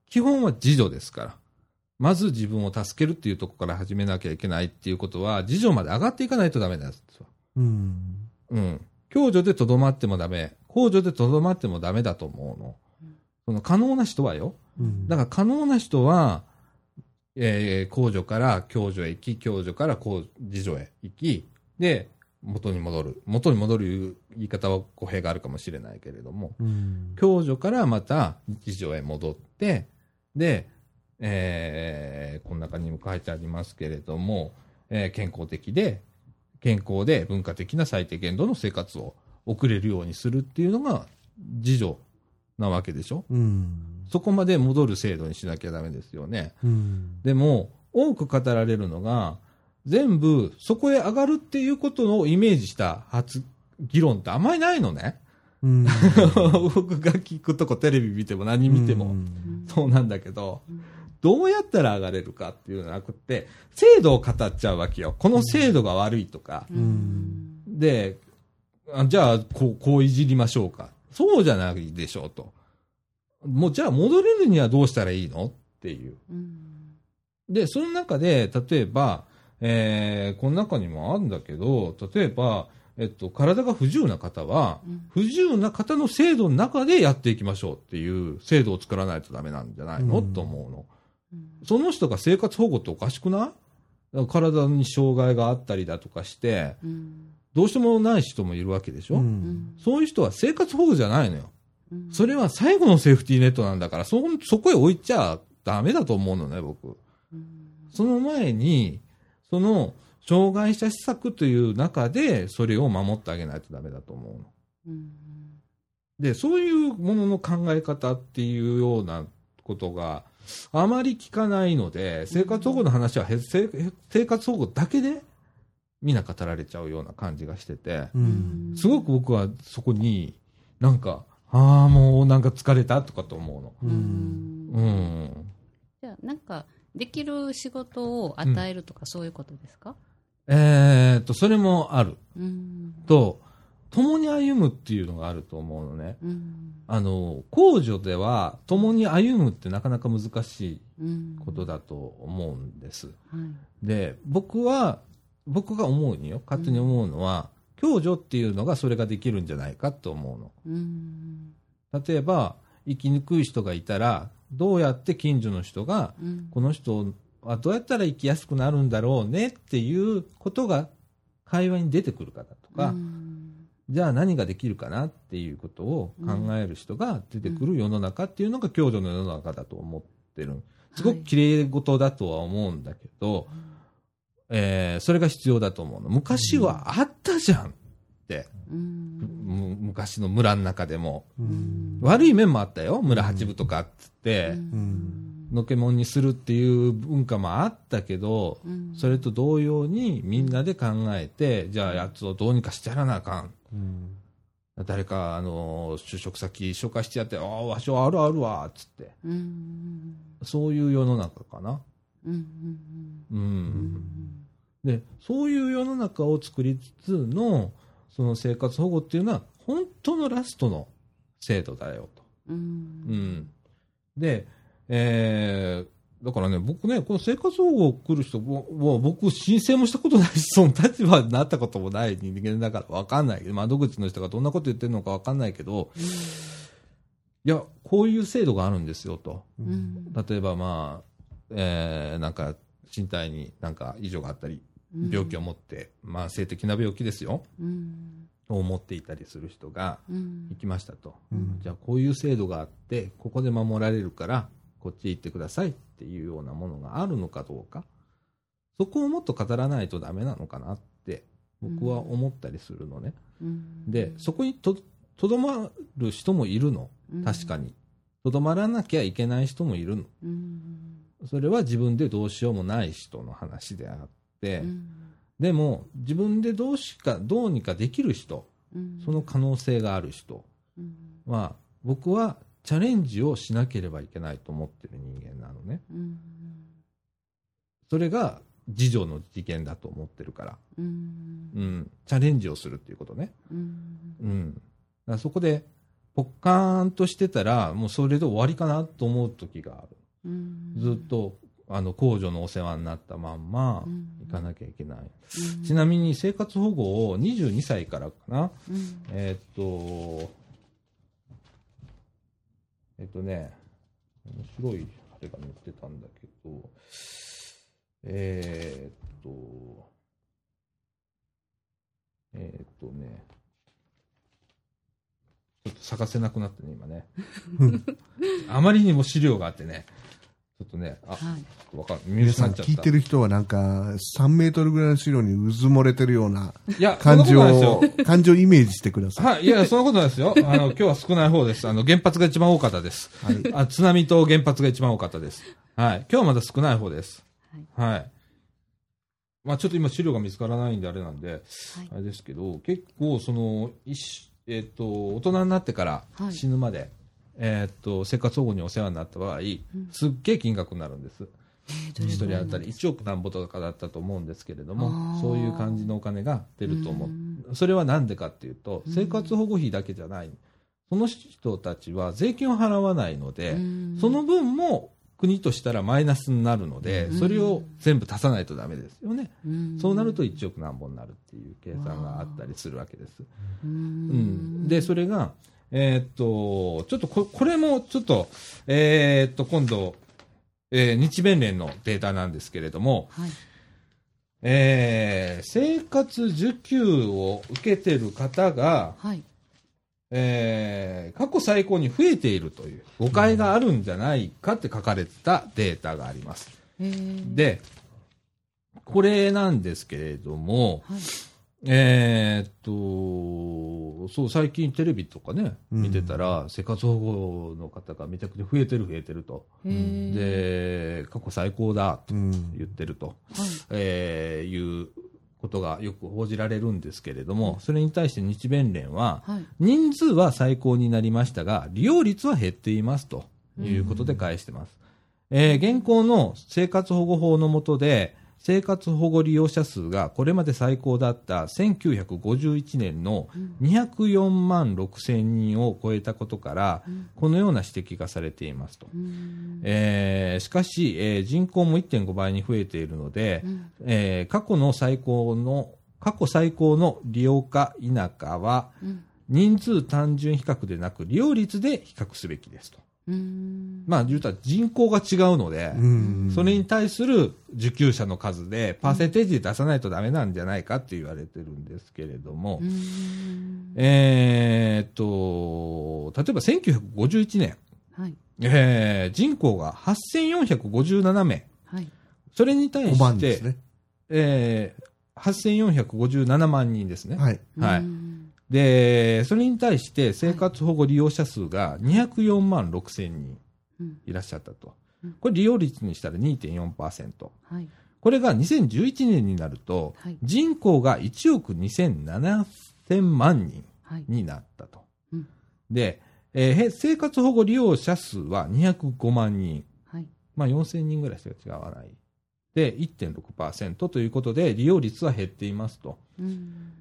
基本は自助ですから。まず自分を助けるっていうところから始めなきゃいけないっていうことは、自助まで上がっていかないとダメなんですよ。うん。うん。共助でとどまってもダメ。公助でとどまってもダメだと思うの。その可能な人はよ。うん。だから可能な人は、えー、公助から共助へ行き、共助から公自助へ行き、で、元に戻る。元に戻る言い方は語弊があるかもしれないけれども、うん共助からまた日常へ戻って、で、えーこの中にも書いてありますけれども、えー健康的で、健康で文化的な最低限度の生活を送れるようにするっていうのが自助なわけでしょ。うん。そこまで戻る制度にしなきゃダメですよね。うん。でも、多く語られるのが、全部そこへ上がるっていうことをイメージした発議論ってあんまりないのね。うん。[LAUGHS] 僕が聞くとこテレビ見ても何見てもうん。そうなんだけど、うんどうやったら上がれるかっていうのはなくって、制度を語っちゃうわけよ。この制度が悪いとか。うんで、あじゃあこう、こういじりましょうか。そうじゃないでしょうと。もうじゃあ戻れるにはどうしたらいいのっていう。うんで、その中で、例えば、えー、この中にもあるんだけど、例えば、えっと、体が不自由な方は、うん不自由な方の制度の中でやっていきましょうっていう制度を作らないとダメなんじゃないの、うんと思うの。うん。その人が生活保護っておかしくない？体に障害があったりだとかして、うん。どうしてもない人もいるわけでしょ、うん。そういう人は生活保護じゃないのよ。うん。それは最後のセーフティーネットなんだから、そ、そこへ置いちゃダメだと思うのね、僕。うん。その前に、その、障害者施策という中で、それを守ってあげないとダメだと思うの。うん。で、そういうものの考え方っていうようなことがあまり聞かないので、生活保護の話はへせ生活保護だけでみんな語られちゃうような感じがしてて、うん。すごく僕はそこになんか、ああ、もうなんか疲れたとかと思うの。ううん。んうん。じゃあなんかできる仕事を与えるとかそういうことですか？えーっと、それもある。うん。と、共に歩むっていうのがあると思うのね。うんあの、公助では共に歩むってなかなか難しいうんことだと思うんです。はいで、僕は、僕が思うによ、勝手に思うのは、共助っていうのがそれができるんじゃないかと思うの。うん例えば、生きにくい人がいたら、どうやって近所の人が、うんこの人はどうやったら生きやすくなるんだろうねっていうことが会話に出てくるかだとか、うんじゃあ何ができるかなっていうことを考える人が出てくる世の中っていうのが共助の世の中だと思ってる。すごく綺麗事だとは思うんだけど、えーそれが必要だと思うの。昔はあったじゃんって、うんむ昔の村の中でも。うん悪い面もあったよ。村八部とかっつって、うんのけもんにするっていう文化もあったけど、うんそれと同様にみんなで考えて、じゃあやつをどうにかしてやらなあかん。うん誰か、あの、就職先紹介してやって、ああ、わしはあるあるわ、つって。うんそういう世の中かな。うんう。うんんで、そういう世の中を作りつつの、その生活保護っていうのは、本当のラストの制度だよと。ううんん。で、えー、だからね、僕ね、この生活保護来る人も、もう僕申請もしたことないし、その立場になったこともない人間だからわかんないけど、窓口の人がどんなこと言ってるのかわかんないけど、いや、こういう制度があるんですよと。うん。例えばまあ、えー、なんか身体になんか異常があったり、病気を持って、まあ性的な病気ですよ、うん。を持っていたりする人がうん。行きましたと。うん。じゃあこういう制度があって、ここで守られるから、こっち行ってくださいっていうようなものがあるのかどうか。そこをもっと語らないとダメなのかなって、僕は思ったりするのね。うんで、そこにと、とどまる人もいるの。確かに。とどまらなきゃいけない人もいるの。うんそれは自分でどうしようもない人の話であって、うんでも自分でどうしか、どうにかできる人、うんその可能性がある人うんは、僕はチャレンジをしなければいけないと思ってる人間なのね。うんそれが自助の事件だと思ってるから、うんうん、チャレンジをするっていうことね。うんうん。そこで、ポッカーンとしてたら、もうそれで終わりかなと思う時がある。うんずっと、あの、公助のお世話になったまんまうん、行かなきゃいけない。うんちなみに生活保護を22歳からかな、うんえーっと、えっとね、面白いあれが載ってたんだけど、えーっと、えーっとね、ちょっと探せなくなってね、今ね。[LAUGHS] あまりにも資料があってね、ちょっとね、あ、はい。わかん皆さん。聞いてる人はなんか3メートルぐらいの資料にうず漏れてるようないや、感じそんなことないですよ。を、感じをイメージしてください。はい、いや、そんなことないですよ。あの、今日は少ない方です。あの、原発が一番多かったです。はい。あ、津波と原発が一番多かったです。はい。今日はまだ少ない方です。はい。まあちょっと今資料が見つからないんであれなんで、はいあれですけど、結構その、一えっ、と、大人になってからはい死ぬまで、えっ、と、生活保護にお世話になった場合、すっげえ金額になるんです。一人当たり。1億なんぼとかだったと思うんですけれどあも、ー。そういう感じのお金が出ると思う。う。それはなんでかっていうと、生活保護費だけじゃない。その人たちは税金を払わないので、その分も国としたらマイナスになるので、うん。それを全部足さないとダメですよね。うん。そうなると1億何本になるっていう計算があったりするわけです。ううんん、で、それが、えーっと、ちょっとここれもちょっと、えーっと、今度、えー日弁連のデータなんですけれども、はい。えー生活受給を受けてる方が、はい。えー過去最高に増えているという誤解があるんじゃないかって書かれたデータがあります。へーで、これなんですけれども、はい。えーっと、そう、最近テレビとかね、うん見てたら、生活保護の方がめちゃくちゃ増えてる増えてると。で、過去最高だとうん。言ってると、はい。えーいうことがよく報じられるんですけれども、それに対して日弁連は、はい。人数は最高になりましたが、利用率は減っていますということで返してます。えー現行の生活保護法の下で、生活保護利用者数がこれまで最高だった1951年の204万6千人を超えたことから、このような指摘がされていますと。うん。えーしかし、えー人口も1.5倍に増えているので、うん。えー過去の最高の、過去最高の利用か否かは、うん。人数単純比較でなく利用率で比較すべきですと。うんまあ言うたら人口が違うので、うん。それに対する受給者の数でパーセンテージで出さないとダメなんじゃないかって言われてるんですけれども、うんえーっと、例えば1951年、はい。えー人口が8457名。はい。それに対5番して、ですね。えー、8457万人ですね。はい。はいうんで、それに対して生活保護利用者数が204万6千人うんいらっしゃったとうん。これ利用率にしたら2.4%。はい。これが2011年になると、はい。人口が1億2700万人はい。になったと。うんで、えーへ生活保護利用者数は205万人。はい。まあ4000人ぐらいしか違わない。で、1.6%ということで、利用率は減っていますとうん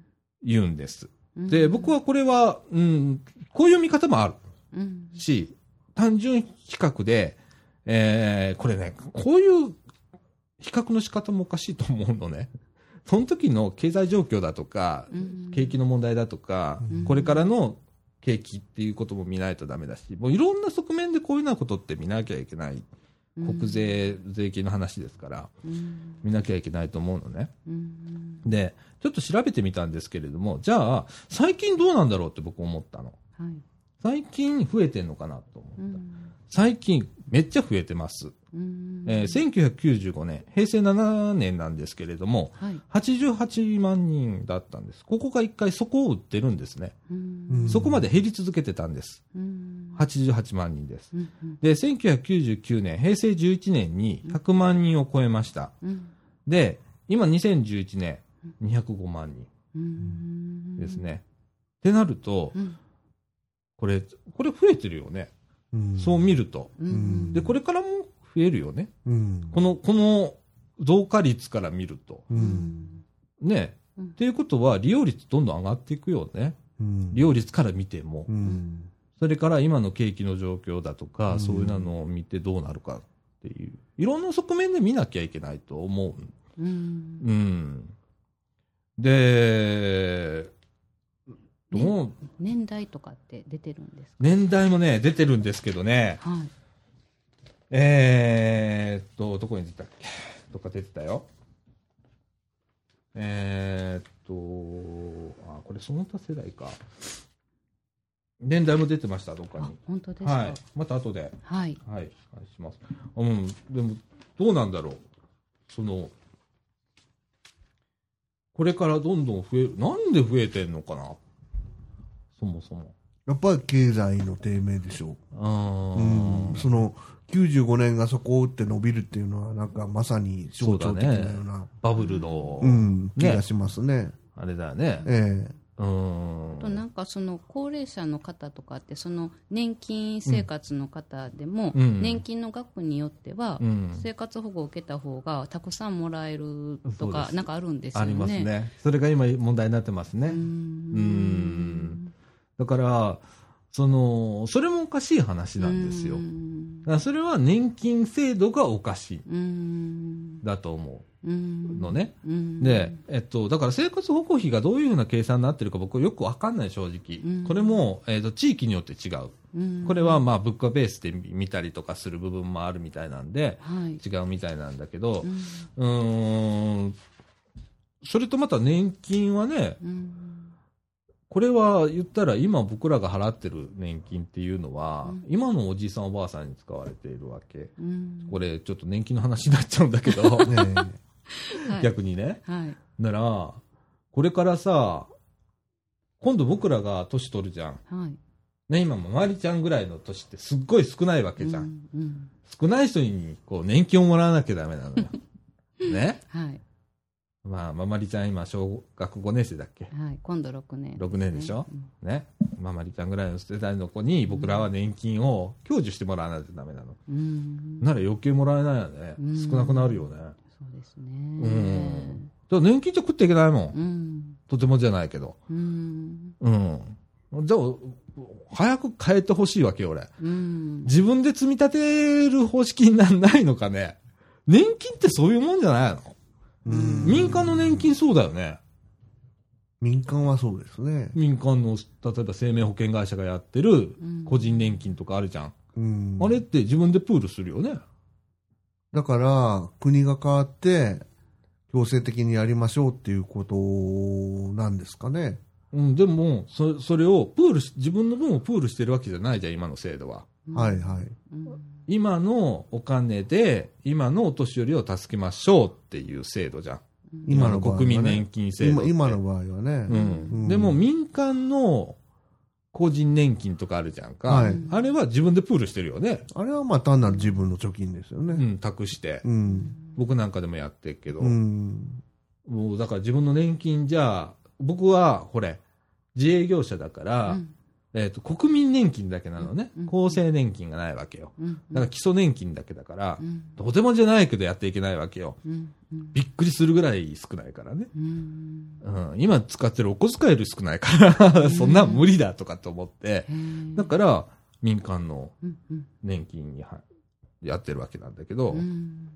言うんです。うんで、僕はこれは、うん、こういう見方もある。うん。し、単純比較で、えーこれね、こういう比較の仕方もおかしいと思うのね。[LAUGHS] その時の経済状況だとか、うん。景気の問題だとか、うん。これからの景気っていうことも見ないとダメだし、もういろんな側面でこういうようなことって見なきゃいけない。国税、税金の話ですから、うん見なきゃいけないと思うのね。うんで、ちょっと調べてみたんですけれども、じゃあ、最近どうなんだろうって僕思ったの。はい。最近増えてんのかなと思った。うん最近めっちゃ増えてます。うんえー1995年、平成7年なんですけれども、はい。88万人だったんです。ここが一回底を打ってるんですね。うんそこまで減り続けてたんです。うん88万人です。うんうんで、1999年、平成11年に100万人を超えました。うんで、今2011年、205万人うんですね。ってなると、うんこれ、これ増えてるよね。うんそう見ると。うんで、これからも増えるよね。うん。この、この増加率から見ると。ね。うんっていうことは、利用率どんどん上がっていくよね。うん利用率から見ても。うん。それから今の景気の状況だとか、うんそういうのを見てどうなるかっていう。いろんな側面で見なきゃいけないと思う。うんうん。で、どう、年代とかって出てるんですか？年代もね、出てるんですけどね。はい。えーっと、どこに出たっけ？どっか出てたよ。えーっと、あ、これその他世代か。年代も出てました、どっかあに。本当ですかははいい、また後で。はい、はい、お願いします。うん、でも、どうなんだろう。その、これからどんどん増える。なんで増えてんのかなそもそも。やっぱり経済の低迷でしょあう。うん。その、95年がそこを打って伸びるっていうのは、なんかまさに象徴的なような、バブルの、うん、気ねがしますね。あれだよね。ええうん。となんかその高齢者の方とかってその年金生活の方でも、うん年金の額によっては、うん生活保護を受けた方がたくさんもらえるとかなんかあるんですよね。ありますね。それが今問題になってますね。うーんだから、その、それもおかしい話なんですよ。それは年金制度がおかしい。だと思うのね。うんで、えっと、だから生活保護費がどういうふうな計算になってるか僕よくわかんない正直。うんこれも、えっと、地域によって違う。うんこれはまあ物価ベースで見たりとかする部分もあるみたいなんで、はい違うみたいなんだけどう、ん、それとまた年金はね、うんこれは言ったら今僕らが払ってる年金っていうのは、うん今のおじいさんおばあさんに使われているわけ。うんこれちょっと年金の話になっちゃうんだけど、ね [LAUGHS] はい逆にね。はいなら、これからさ、今度僕らが年取るじゃん。はいね、今もまりちゃんぐらいの年ってすっごい少ないわけじゃん。うんうん少ない人にこう年金をもらわなきゃダメなのよ。[LAUGHS] ね。はいまあ、ままりちゃん今小学5年生だっけ？はい今度6年6年でしょ？うんね。ままりちゃんぐらいの世代の子に僕らは年金を享受してもらわないとダメなの。うんなら余計もらえないよね。うん少なくなるよね。そうですうん。ねだから年金じゃ食っていけないもん。うんとてもじゃないけど。うんうん。じゃあ、早く変えてほしいわけよ、俺。うん自分で積み立てる方式になんないのかね。年金ってそういうもんじゃないの？うん民間の年金そうだよね。民間はそうですね。民間の、例えば生命保険会社がやってるうん個人年金とかあるじゃん。うんあれって自分でプールするよね。だから、国が変わって、強制的にやりましょうっていうことなんですかね。うん、でも、そそれをプールし、自分の分をプールしてるわけじゃないじゃん、今の制度は。はいはい。うん今のお金で、今のお年寄りを助けましょうっていう制度じゃん。今の国民年金制度って。今今の場合はね。でも民間の個人年金とかあるじゃんか。はいあれは自分でプールしてるよね。あれはまあ単なる自分の貯金ですよね。うん、託して。うん。僕なんかでもやってるけど。うん。もうだから自分の年金じゃ、僕は、これ、自営業者だから、うんえっ、と、国民年金だけなのね。うん厚生年金がないわけよ。うんだから基礎年金だけだから、うん。とてもじゃないけどやっていけないわけよ。うんうん。びっくりするぐらい少ないからね。うんうん、今使ってるお小遣いより少ないから、[LAUGHS] そんなん無理だとかって思って、だから民間のうんうん。年金にはやってるわけなんだけど、うん。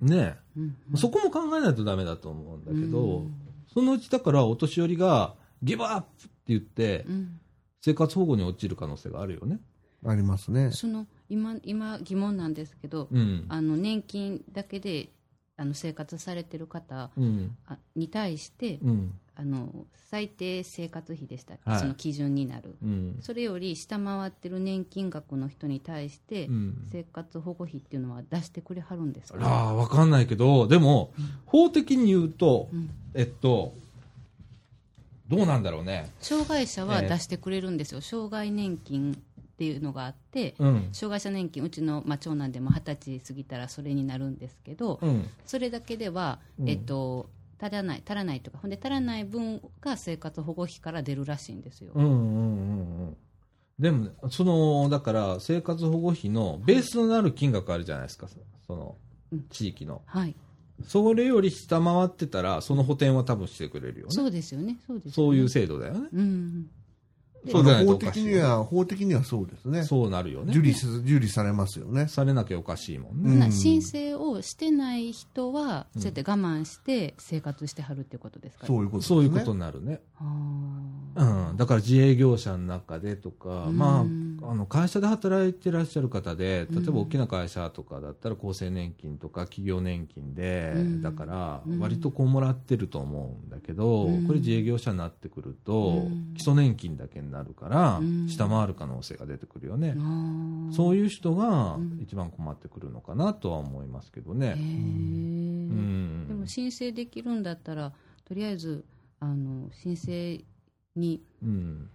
ねうんえそこも考えないとダメだと思うんだけど、うん。そのうちだからお年寄りがギブアップって言ってうん生活保護に落ちる可能性があるよね。ありますね。その今今疑問なんですけど、うん。あの年金だけであの生活されてる方うに対して、うん。あの最低生活費でしたっけ、はいその基準になる、うん。それより下回ってる年金額の人に対して、うん。生活保護費っていうのは出してくれはるんですか、ああ、わかんないけど、でも、法的に言うと、うんえっと、どうなんだろうね。障害者はええ出してくれるんですよ、障害年金っていうのがあって、うん。障害者年金、うちの、まあ、長男でも二十歳過ぎたらそれになるんですけど、うん。それだけでは、うんえっと、足らない、足らないとか、ほんで足らない分が生活保護費から出るらしいんですよ。うんうんうんうん。でもね、その、だから、生活保護費のベースとなる金額あるじゃないですか、そのうん、地域の。はい、それより下回ってたら、その補填は多分してくれるよね。そうですよね、そうですよねそういう制度だよね。うん、そうじゃないと法おかしい的には、法的にはそうですね。そうなるよね。受理す、受理されますよね。されなきゃおかしいもんね。うんな申請をしてない人は、うんそうやって我慢して生活してはるってことですか、そういうことですね。そういうことになるね。うん。だから自営業者の中でとか、うんまあ、あの、会社で働いてらっしゃる方で、例えうんば大きな会社とかだったら厚生年金とか企業年金で、うんだからうん割とこうもらってると思うんだけど、うんこれ自営業者になってくると、うん基礎年金だけになるから、うん。下回る可能性が出てくるよね。あー。そういう人がうん。一番困ってくるのかなとは思いますけどね。うん。でも申請できるんだったらとりあえずあの申請にうん。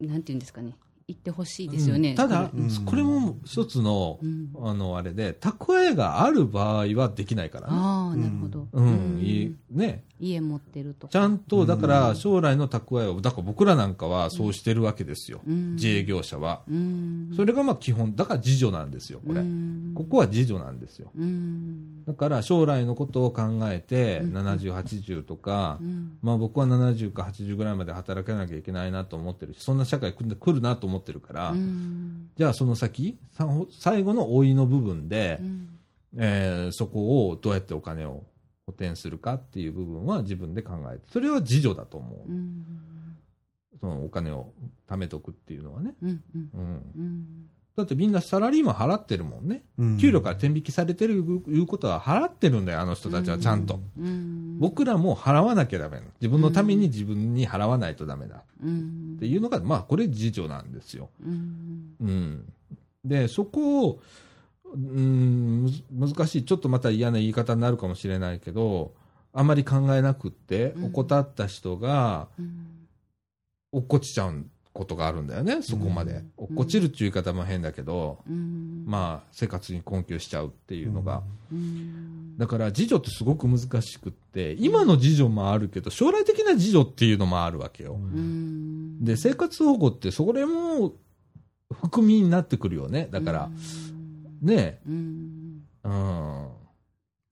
なんていうんですかね行ってほしいですよね、うんただ、うん。これも一つのう、ん。あの、あれで、蓄えがある場合はできないからね。ああなるほど、うん、いいね。家持ってると。かちゃんと、だかうらん。将来の蓄えを、だから僕らなんかはそうしてるわけですよ。うん。自営業者は。うん。それがまあ基本、だから自助なんですよ、これ。う。ん。ここは自助なんですよ。うん。だから将来のことを考えて、うん。70、80とかう、ん。まあ僕は70か80ぐらいまで働かなきゃいけないなと思ってるし、そんな社会来る来るなと思ってるから、うんじゃあその先、さ最後の老いの部分でう、んえーそこをどうやってお金を補填するかっていう部分は自分で考えて、それは自助だと思う。うんそのお金を貯めとくっていうのはね。うん。うんだってみんなサラリーマン払ってるもんね。うん給料から転引きされてるいうことは払ってるんだよ、あの人たちはちゃんと。うん僕らも払わなきゃダメなの。自分のために自分に払わないとダメだ。うんっていうのが、まあこれ自助なんですよ。うんうん。で、そこを、うん、む難しい。ちょっとまた嫌な言い方になるかもしれないけど、あまり考えなくって、うん怠った人がうん落っこちちゃうことがあるんだよね、そこまで。うん落っこちるっていう言い方も変だけど、うんまあ、生活に困窮しちゃうっていうのが。うんだから、自助ってすごく難しくって、今の自助もあるけど、将来的な自助っていうのもあるわけよ。うんで、生活保護って、それも含みになってくるよね。だから、ねうんうん。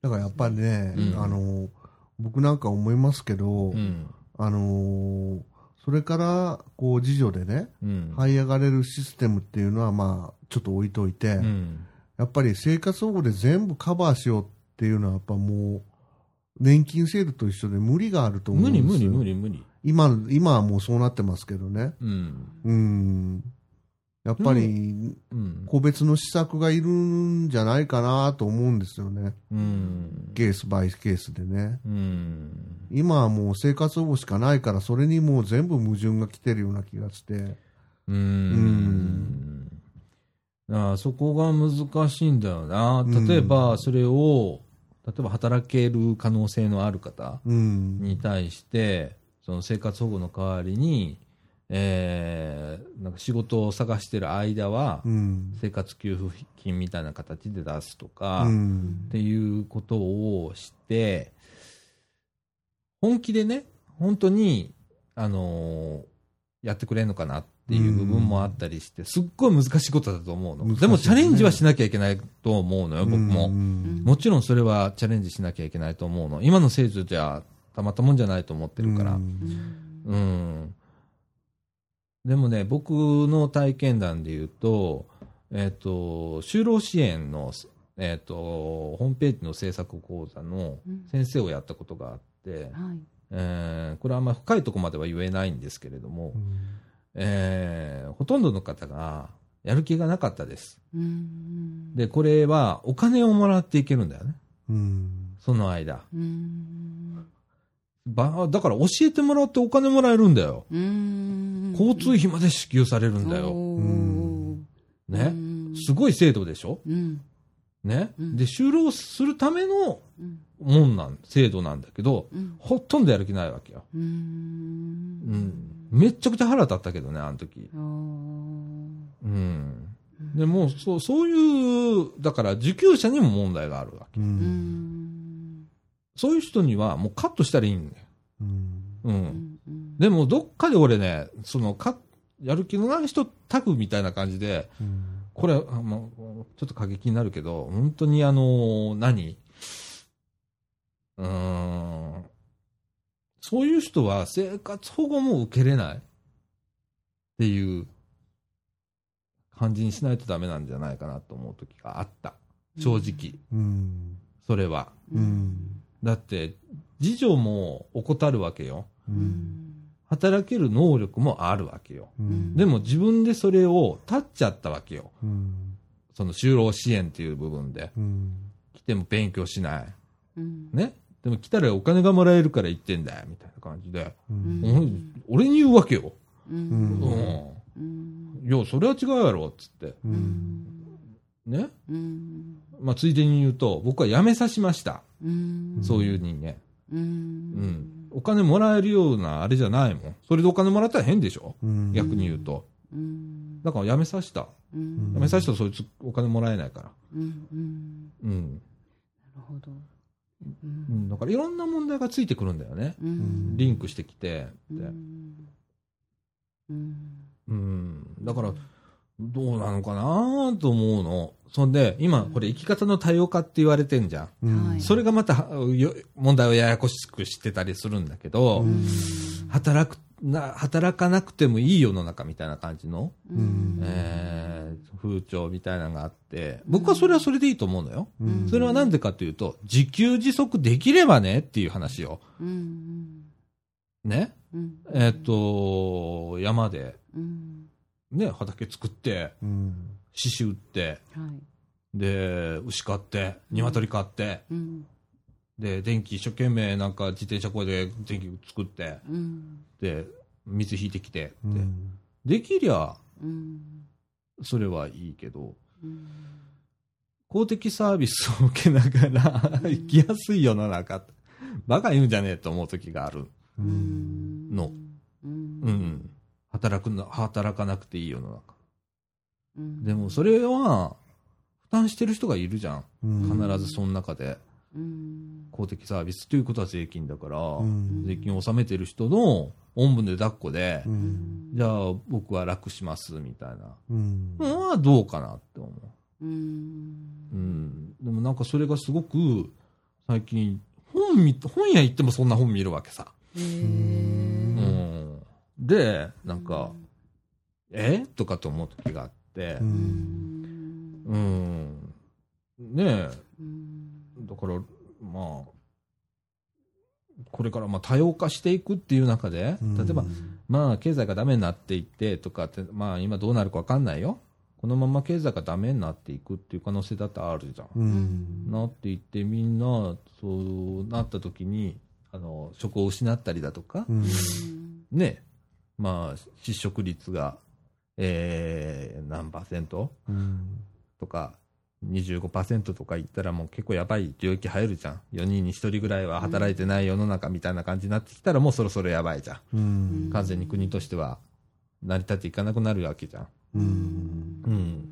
だからやっぱりね、うんあの、僕なんか思いますけど、うん。あのーそれから、こう、自助でね、うん。這い上がれるシステムっていうのは、まあ、ちょっと置いといて、うん。やっぱり生活保護で全部カバーしようっていうのは、やっぱもう、年金制度と一緒で無理があると思うんですよ。無理無理無理無理。今、今はもうそうなってますけどね。うん。うん。やっぱり、うん。個別の施策がいるんじゃないかなと思うんですよね。うん。ケースバイケースでね。うん。今はもう生活保護しかないから、それにもう全部矛盾が来てるような気がして。うん。ああそこが難しいんだよな。うん例えば、それを、例えば働ける可能性のある方うん。に対して、その生活保護の代わりに、えー、なんか仕事を探してる間はう、ん。生活給付金みたいな形で出すとか、うんっ。ていうことをして、本気でね、本当に、あのーやってくれんのかなっていう部分もあったりして、すっごい難しいことだと思うの。でもチャレンジはしなきゃいけないと思うのよ、僕うも。んもちろんそれはチャレンジしなきゃいけないと思うの。今の制度じゃたまったもんじゃないと思ってるから。うんうん。でもね、僕の体験談で言うと、えっ、と、就労支援の、えっ、と、ホームページの制作講座のうん先生をやったことがあって、はいえーこれはあんまり深いところまでは言えないんですけれども、えーほとんどの方がやる気がなかったです。うんで、これはお金をもらっていけるんだよね。うん。その間。うんばだから教えてもらってお金もらえるんだよ。うん交通費まで支給されるんだよ。ね？うんすごい制度でしょ？うんね？うんで、就労するためのうんもんなん、制度なんだけど、うんほとんどやる気ないわけよ。ううんん。めっちゃくちゃ腹立ったけどね、あの時。うん。でもう、そう、そういう、だから受給者にも問題があるわけ。う。うんんそういう人にはもうカットしたらいいんだよ。うん。でも、どっかで俺ね、その、か、やる気のない人タグみたいな感じで、うんこれ、あのちょっと過激になるけど、本当にあの、何？うーん。そういう人は生活保護も受けれない。っていう感じにしないとダメなんじゃないかなと思う時があった。正直。うん。それは。うん。だって、次女も怠るわけよ。う。うんん働ける能力もあるわけよ。うん。でも自分でそれを立っちゃったわけよ。うん。その就労支援っていう部分で。うん。来ても勉強しない。うんね？でも来たらお金がもらえるから行ってんだよ。みたいな感じで。俺に言うわけよ。ううんうん。うんいや、それは違うやろ。つって。ね？うんまあ、ついでに言うと、僕は辞めさしました。うんそういう人間。ううんん。お金もらえるようなあれじゃないもん。それでお金もらったら変でしょ？うん。逆に言うと。うんだから辞めさせた。うん辞めさせたらそいつお金もらえないから。うんうんうん。なるほどううんん、だからいろんな問題がついてくるんだよね。うんリンクしてきて。うでんうんうん。だから、どうなのかなと思うの。そんで、今、これ生き方の多様化って言われてんじゃん。うん。はいそれがまた、よ問題をややこしくしてたりするんだけど、うん働く、な、働かなくてもいい世の中みたいな感じの、うんえー風潮みたいなのがあって、僕はそれはそれでいいと思うのよ。うんそれはなんでかというと、自給自足できればねっていう話を。うんね？うんえっ、と、山で、うんね、畑作って、うん。獅子打って、はい。で、牛飼って、鶏飼って、うん。で、電気一生懸命なんか自転車こいで電気作って、うん。で、水引いてきて、でうん。できりゃ、うん。それはいいけど、うん。公的サービスを受けながらうん。生きやすい世の中。って、バカ言うんじゃねえと思う時がある。の。うん。うん。働くな、働かなくていい世の中。うんでもそれは、負担してる人がいるじゃん。うん必ずその中で。うん公的サービスということは税金だから、うん。税金を納めてる人のおんぶで抱っこで、うん。じゃあ僕は楽しますみたいなうん。のはどうかなって思う。うんうん。でもなんかそれがすごく最近本見、本屋行ってもそんな本見るわけさ。へえうん。で、なんか、え？とかと思う時があってう、うんんうん。ねえ、うんだから、まあ、これからまあ多様化していくっていう中で、例えば、まあ経済がダメになっていってとかって、まあ今どうなるかわかんないよ。このまま経済がダメになっていくっていう可能性だってあるじゃん。うん。なっていってみんな、そうなった時に、あの、職を失ったりだとか、うん。ね、まあ失職率が、えー、何パーセント？うん。とか、25%とか言ったらもう結構やばい領域入るじゃん。4人に1人ぐらいは働いてない世の中みたいな感じになってきたらもうそろそろやばいじゃん。うん。完全に国としては成り立っていかなくなるわけじゃん。うん。うん。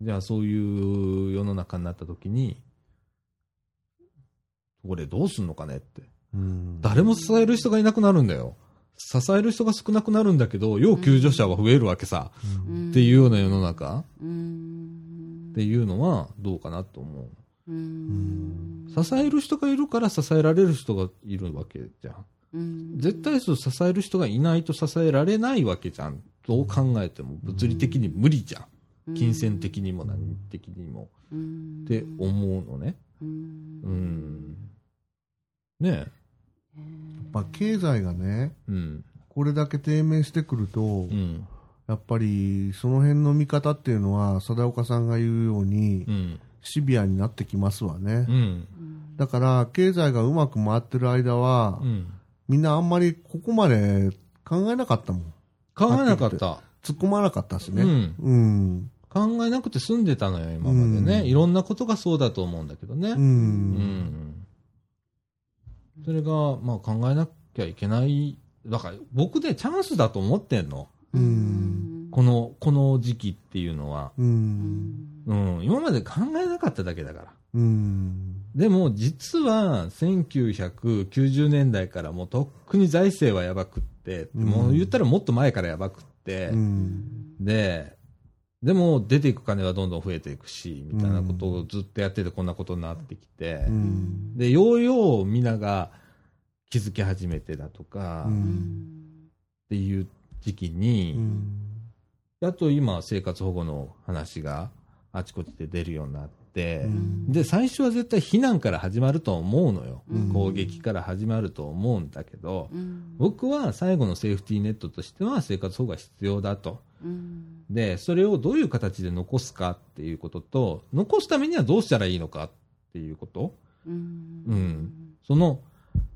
じゃあそういう世の中になった時に、これどうすんのかねって。うん。誰も支える人がいなくなるんだよ。支える人が少なくなるんだけど、要救助者は増えるわけさ。うんっていうような世の中うんっていうのはどうかなと思う。うん支える人がいるから支えられる人がいるわけじゃん。うん絶対数支える人がいないと支えられないわけじゃん。どう考えても物理的に無理じゃん。金銭的にも何的にも。うんって思うのね。ううんん。ねえ。まあ、経済がね、うん。これだけ低迷してくると、うん。やっぱりその辺の見方っていうのは、貞岡さんが言うようにう、ん。シビアになってきますわねう。ん。だから、経済がうまく回ってる間は、うん。みんなあんまりここまで考えなかったもん。考えなかった。突っ込まなかったしね。うんうん。考えなくて済んでたのよ、今までね。うんいろんなことがそうだと思うんだけどね。う。うんん。それが、まあ考えなきゃいけない。だから僕ね、チャンスだと思ってんの。うん。この、この時期っていうのは。う。うんんうん。今まで考えなかっただけだから。うん。でも実は1990年代からもうとっくに財政はやばくって、うんもう言ったらもっと前からやばくって、うん。で、でも出ていく金はどんどん増えていくし、みたいなことをずっとやっててこんなことになってきて、うん。で、ようようみんなが気づき始めてだとか、うん。んていう時期に、うん。やっと今生活保護の話があちこちで出るようになって、うん。で、最初は絶対避難から始まると思うのよ。うん。攻撃から始まると思うんだけど、うん。僕は最後のセーフティーネットとしては生活保護が必要だと。うんで、それをどういう形で残すかっていうことと、残すためにはどうしたらいいのかっていうこと。うんうんその、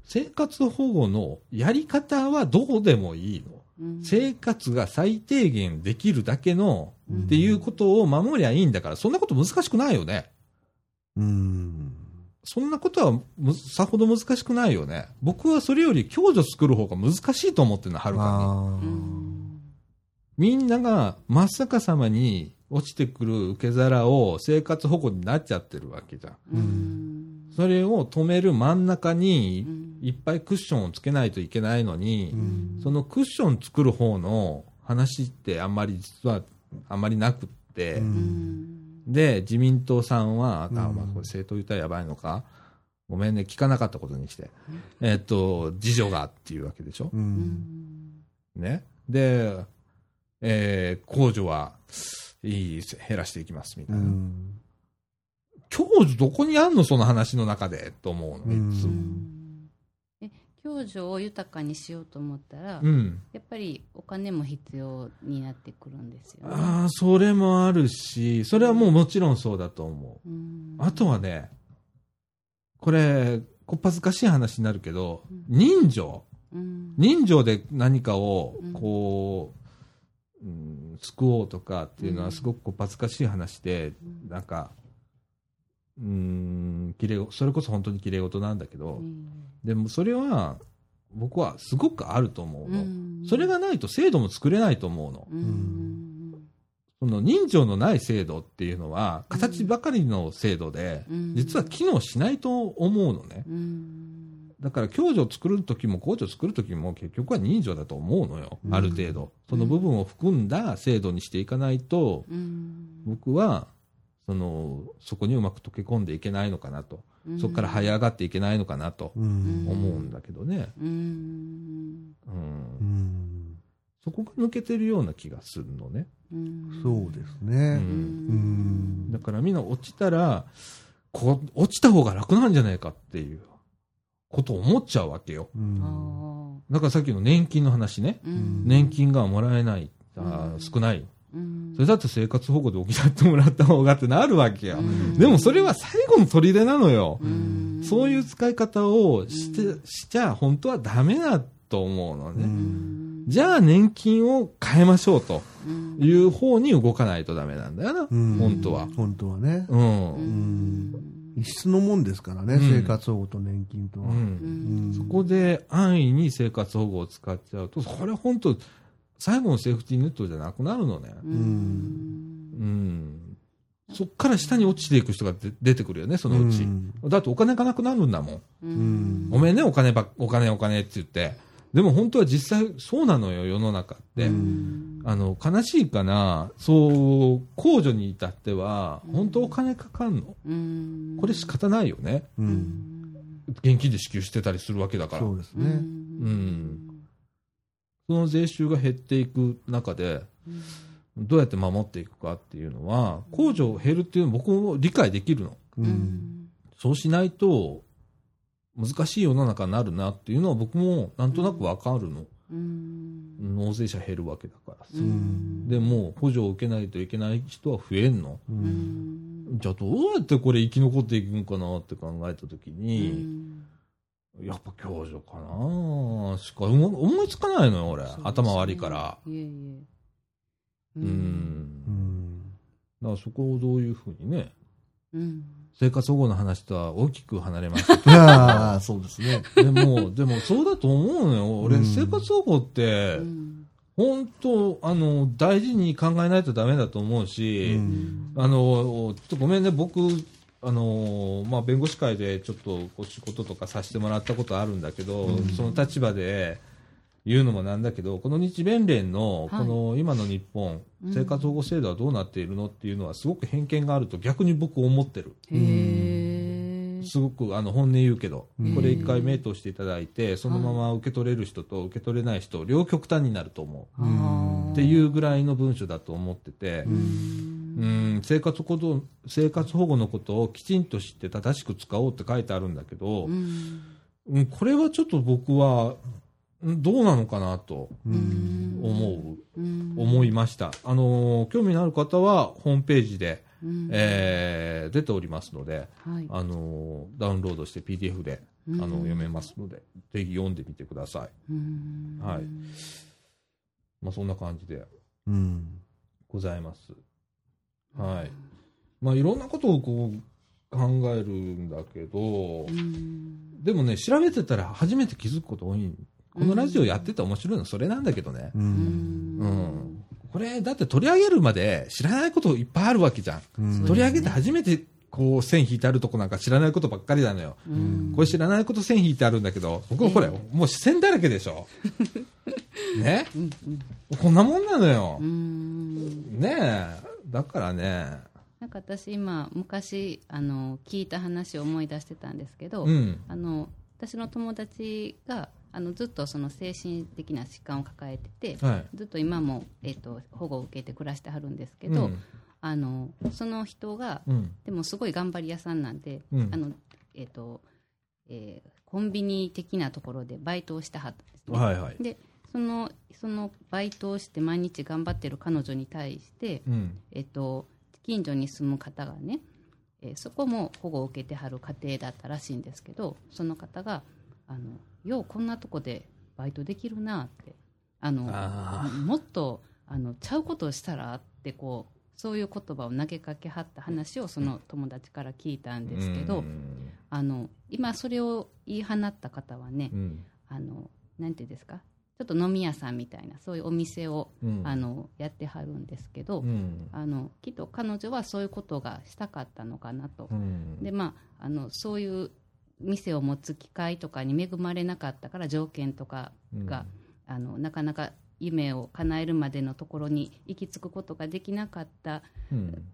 生活保護のやり方はどうでもいいの。うん生活が最低限できるだけの、うんっていうことを守りゃいいんだから、そんなこと難しくないよね。うんそんなことはむさほど難しくないよね。僕はそれより共助作る方が難しいと思ってるの、はるかに。みんなが真っ逆さまに落ちてくる受け皿を生活保護になっちゃってるわけじゃん。うん。それを止める真ん中にうん。いっぱいクッションをつけないといけないのに、うん。そのクッション作る方の話ってあんまり実はあんまりなくって、ううん。んで、自民党さんは、あ、うん。まあ、これ政党言ったらやばいのかごめんね、聞かなかったことにして。えっと、次女がっていうわけでしょ？ね。で、えー、控除はいい、減らしていきます、みたういな。ん控除どこにあんのその話の中で、と思うの、うんいつも。え共助を豊かにしようと思ったら、うん。やっぱりお金も必要になってくるんですよね。ああ、それもあるし、それはもうもちろんそうだと思う。うんあとはね、これ、こっぱずかしい話になるけど、うん人情。うん人情で何かをうん、こう、うん、救おうとかっていうのうんはすごくこう恥ずかしい話で、うんなんか、うん、きれい、それこそ本当に綺麗事なんだけど、でもそれは、僕はすごくあると思うの。うんそれがないと制度も作れないと思うの。うんその人情のない制度っていうのは、形ばかりの制度で、うん実は機能しないと思うのね。うんだから、共助を作るときも、公助を作るときも、結局は人情だと思うのよ。うんある程度。その部分を含んだ制度にしていかないと、うん僕は、その、そこにうまく溶け込んでいけないのかなと。そこから這い上がっていけないのかなとうん思うんだけどね。うんうんう。んそこが抜けてるような気がするのね。うんそうですう。ねうんんだからみんな落ちたら、こう、落ちた方が楽なんじゃないかっていうことを思っちゃうわけよ。うんあだからさっきの年金の話ね。ーうん年金がもらえない、あ少ない。うんそれだって生活保護で補ってもらった方がってなるわけよ。うんでもそれは最後の砦なのよ。うんそういう使い方をして、うんしちゃ本当はダメだと思うのね。うんじゃあ年金を変えましょうとうんいう方に動かないとダメなんだよな。うん本当は。本当はねうん。うん一緒のもんですからねうん生活保護と年金とはそこで安易に生活保護を使っちゃうと、それ本当、最後のセーフティーネットじゃなくなるのね。ううんうん。そっから下に落ちていく人が出出てくるよね、そのうち。んだってお金がなくなるんだもん。うんごめんね、お金ばっ、お金お金って言って。でも本当は実際そうなのよ、世の中って。うんあの、悲しいかな、そう、控除に至っては、本当お金かかんの。うんこれ仕方ないよね。現金で支給してたりするわけだから。うそうですねんその税収が減っていく中で、どうやって守っていくかっていうのは、控除減るっていうのは僕も理解できるの。ううんんそうしないと、難しい世の中になるなっていうのは僕もなんとなくわかるの。うん納税者減るわけだからさ。うんでも、補助を受けないといけない人は増えんの。じゃあどうやってこれ生き残っていくんかなって考えたときうに、んやっぱ共助かなしか思思いつかないのよ、俺。ね頭悪いから。いえいえう。うんんだからそこをどういうふうにね、うん生活保護の話とは大きく離れました。け [LAUGHS] ああそうですね。ど。でも、でもそうだと思うのよ。俺、うん。生活保護ってう、ん。本当、あの、大事に考えないとダメだと思うし、うん。あの、ちょっとごめんね、僕、あの、まあ、弁護士会でちょっとお仕事とかさせてもらったことあるんだけど、うん。その立場で言うのもなんだけど、この日弁連の、はい。この今の日本、うん。生活保護制度はどうなっているのっていうのはすごく偏見があると逆に僕思ってる。すごくあの本音言うけど、うん。これ一回目としていただいて、そのまま受け取れる人と受け取れない人、両極端になると思う。うんっていうぐらいの文章だと思ってて、ううん。ん、生活保護生活保護のことをきちんと知って正しく使おうって書いてあるんだけど、うん。うん。これはちょっと僕はうんどうなのかなとうん思う、うん思いました。あのー興味のある方はホームページで、うんえー出ておりますので、はいあのーダウンロードして PDF で、あのうん読めますので、ぜひ読んでみてください。うんはいまあ、そんな感じでうんございます。はい。まあ、いろんなことをこう考えるんだけど、うんでもね、調べてたら初めて気づくこと多い。このラジオやってて面白いのそれなんだけどね。ううんうん。これ、だって取り上げるまで知らないこといっぱいあるわけじゃん。うん取り上げて初めてこう線引いてあるとこなんか知らないことばっかりなのよ。うんこれ知らないこと線引いてあるんだけど、僕もこれ、もう視線だらけでしょ。[LAUGHS] ね？うんこんなもんなのよう。んねえ。だからね。なんか私今昔あの聞いた話を思い出してたんですけど、うん。あの私の友達があのずっとその精神的な疾患を抱えてて、はい。ずっと今も、えっと保護を受けて暮らしてはるんですけど、うんあのその人がうん。でもすごい頑張り屋さんなんで、うんあのえっとえーコンビニ的なところでバイトをしてはったんですね。はいはい。でそのそのバイトをして毎日頑張ってる彼女に対して、うん。えっと、近所に住む方がね、えーそこも保護を受けてはる家庭だったらしいんですけどその方があの「ようこんなとこでバイトできるな」ってあのあもっとあのちゃうことをしたらってこうそういう言葉を投げかけはった話をその友達から聞いたんですけど、うん。あの今それを言い放った方はね、うん。あのなんていうんですかちょっと飲み屋さんみたいなそういうお店を、うん。あのやってはるんですけど、うん。あのきっと彼女はそういうことがしたかったのかなと、うん。でまああのそういう店を持つ機会とかに恵まれなかったから条件とかが、あのなかなか夢を叶えるまでのところに行き着くことができなかったうん。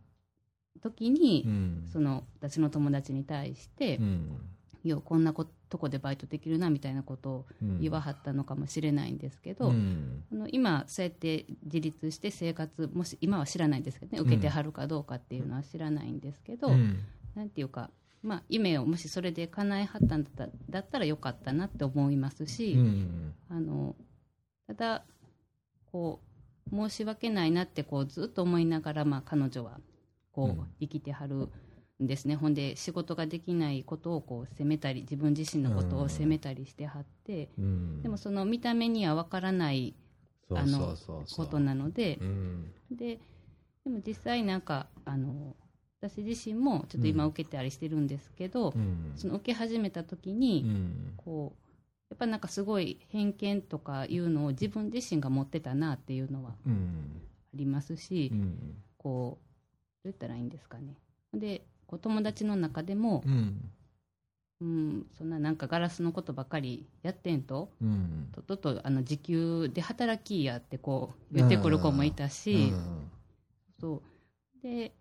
時に、うん。その私の友達に対して、うん。いやこんなことこでバイトできるなみたいなことをうん言わはったのかもしれないんですけど、うんあの今、そうやって自立して生活もし今は知らないんですけどね受けてはるかどうかっていうのは知らないんですけど、うんなんていうか、まあ、夢をもしそれで叶えはったんだっただったらよかったなって思いますし、うんあのただこう申し訳ないなってこうずっと思いながら、まあ、彼女はこう、うん。生きてはるんですね。ほんで仕事ができないことをこう責めたり自分自身のことを責めたりしてはって、うんでもその見た目には分からないあのことなのでうん。ででも実際なんかあの私自身もちょっと今うん。受けたりしてるんですけど、うん。その受け始めた時うに、ん。こうやっぱなんかすごい偏見とかいうのを自分自身が持ってたなっていうのはあうん。りますし、うん。こうどう言ったらいいんですかね。でこう友達の中でも、うん。うん、そんななんかガラスのことばっかりやってんとうん。とっととあの時給で働きやってこう言ってくる子もいたし、そう。で、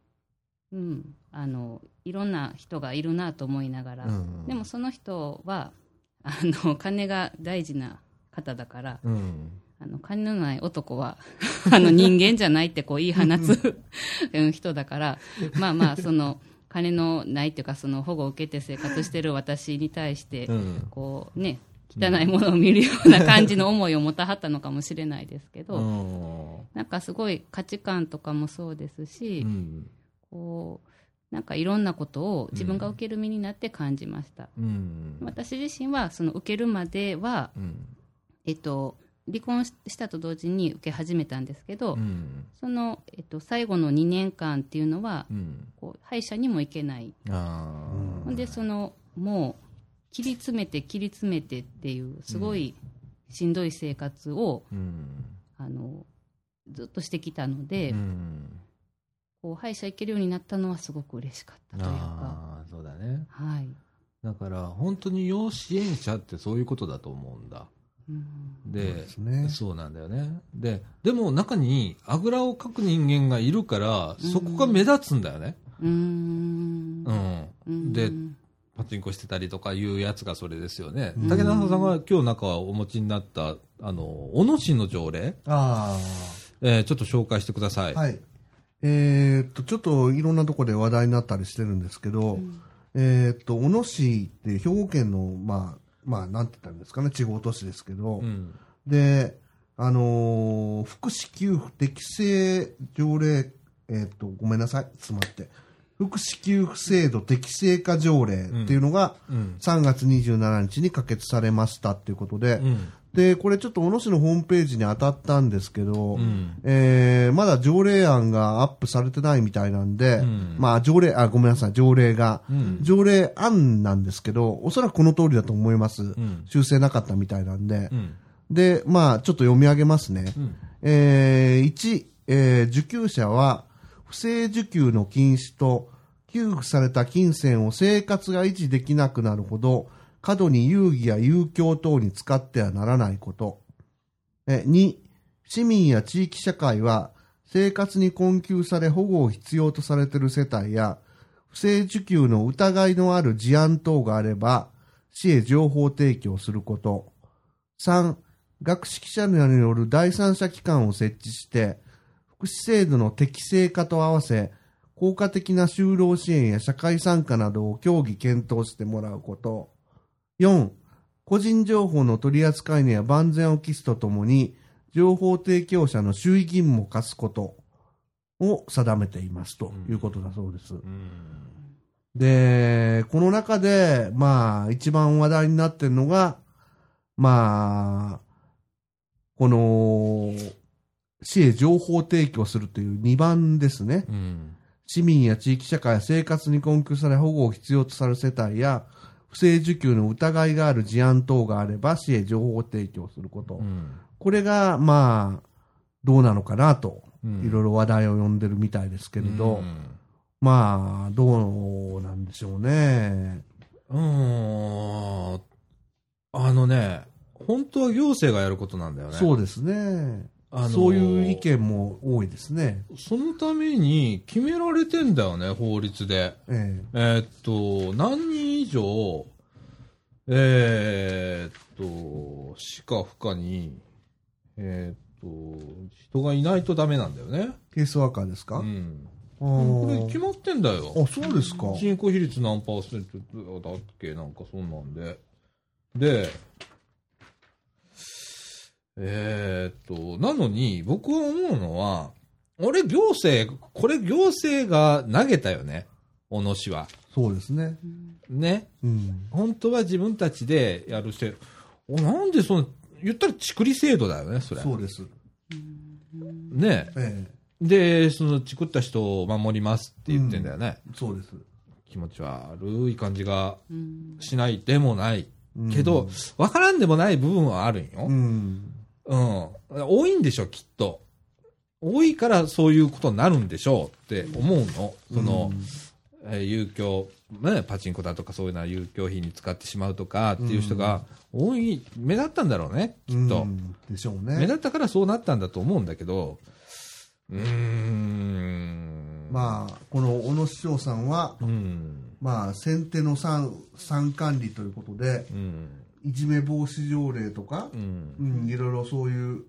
うん、あのいろんな人がいるなと思いながら、うん。でもその人はあの金が大事な方だからうん。あの金のない男は [LAUGHS] あの人間じゃないってこう言い放つうん。人だからまあまあその金のないっていうかその保護を受けて生活してる私に対してうん。こうね汚いものを見るような感じの思いを持たはったのかもしれないですけど、うん。なんかすごい価値観とかもそうですし、うんこうなんかいろんなことを自分が受ける身になって感じました、うん。私自身はその受けるまでは、うん。えっと、離婚したと同時に受け始めたんですけど、うん。その、えっと、最後の2年間っていうのはうん。こう歯医者にも行けない。あほんでそのもう切り詰めて切り詰めてっていうすごいしんどい生活を、あのずっとしてきたので、うんこう歯医者行けるようになったのはすごく嬉しかったというか、ああそうだね。はい。だから本当に要支援者ってそういうことだと思うんだ。うん。でそうですね。そうなんだよね。ででも中にあぐらをかく人間がいるからそこが目立つんだよね。うーん。うん、うん。でパチンコしてたりとかいうやつがそれですよね。うん。武田さんが今日中はお持ちになった、あの、小野市の条例、あえーちょっと紹介してください。あ。はい。えーっと、ちょっといろんなところで話題になったりしてるんですけど、えーっと、小野市って兵庫県の、まあ、まあ、なんて言ったんですかね、地方都市ですけど、うん。で、あのー福祉給付適正条例、えーっと、ごめんなさい、詰まって。福祉給付制度適正化条例っていうのが、うん。3月27日に可決されましたっていうことで、うん。で、これちょっと小野市のホームページに当たったんですけど、うんえーまだ条例案がアップされてないみたいなんで、うんまあ条例、あ、ごめんなさい、条例が、うん条例案なんですけど、おそらくこの通りだと思います。ん修正なかったみたいなんで、うん。で、まあちょっと読み上げますね。うん。えー1、えー受給者は不正受給の禁止と給付された金銭を生活が維持できなくなるほど過度に遊戯や遊興等に使ってはならないこと。2、市民や地域社会は生活に困窮され保護を必要とされている世帯や不正受給の疑いのある事案等があれば市へ情報提供すること。3、学識者による第三者機関を設置して、福祉制度の適正化と合わせ、効果的な就労支援や社会参加などを協議検討してもらうこと。4、個人情報の取り扱いには万全を期すとともに、情報提供者の周囲義務を課すことを定めていますということだそうです。で、この中で、まあ、一番話題になってるのが、まあ、この、市へ情報提供するという2番ですね。うん。市民や地域社会、生活に困窮され保護を必要とされる世帯や、不正受給の疑いがある事案等があれば、市へ情報提供すること。うん。これが、まあ、どうなのかなと、うんいろいろ話題を呼んでるみたいですけれど、うんまあ、どうなんでしょうね。うーん。あのね、本当は行政がやることなんだよね。そうですね。あのーそういう意見も多いですね。そのために決められてんだよね、法律で。ええーっと、何人以上、えーっと、しか不可に、えーっと、人がいないとダメなんだよね。えケースワーカーですか、うん。これ決まってんだよ。あ、そうですか。人口比率何パーセントだっけ？なんかそんなんで。で、えーっと、なのに、僕は思うのは、俺行政、これ行政が投げたよね。小野市は。そうですね。ね。うん。本当は自分たちでやる制度。おなんでその、言ったらちくり制度だよね、それ。そうです。ね。えで、その、チクった人を守りますって言ってんだよね。えそうです。気持ち悪い感じがうんしないでもない。うんけど、わからんでもない部分はあるんよ。うん。うん。多いんでしょ、きっと。多いからそういうことになるんでしょうって思うの。その、えー有給、ね、パチンコだとかそういうのは有給費に使ってしまうとかっていう人が多い、目立ったんだろうね、きっと。うんでしょう目ね。立ったからそうなったんだと思うんだけど、うーん。まあ、この小野市長さんは、うん。まあ、先手の参参管理ということで、うん。いじめ防止条例とかう、んう。ん、いろいろそういう、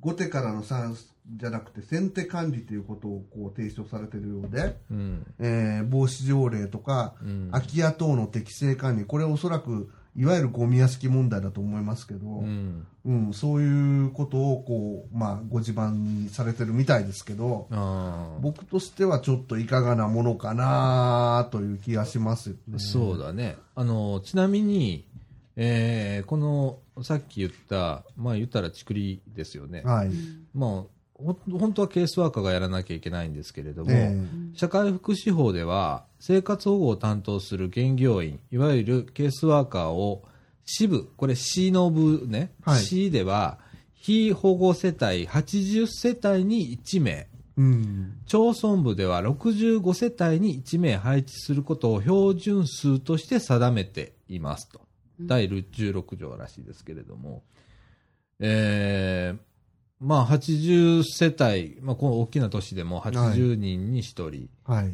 後手からの参じゃなくて、先手管理ということをこう提唱されているようで、うん。えー防止条例とか、うん空き家等の適正管理、これおそらく、いわゆるゴミ屋敷問題だと思いますけど、ううんん。そういうことをこう、まあ、ご自慢にされてるみたいですけど、ああ。僕としてはちょっといかがなものかなという気がしますよね。そうだね。あの、ちなみに、えーこの、さっき言った、まあ言ったらちくりですよね。はい。まあ、ほ本当はケースワーカーがやらなきゃいけないんですけれども、え社会福祉法では、生活保護を担当する現業員、いわゆるケースワーカーを支部、これ市の部ね、はい市では、非保護世帯80世帯に1名、うん。町村部では65世帯に1名配置することを標準数として定めていますと。第16条らしいですけれども。えー、まあ80世帯、まあこの大きな都市でも80人に1人。はい。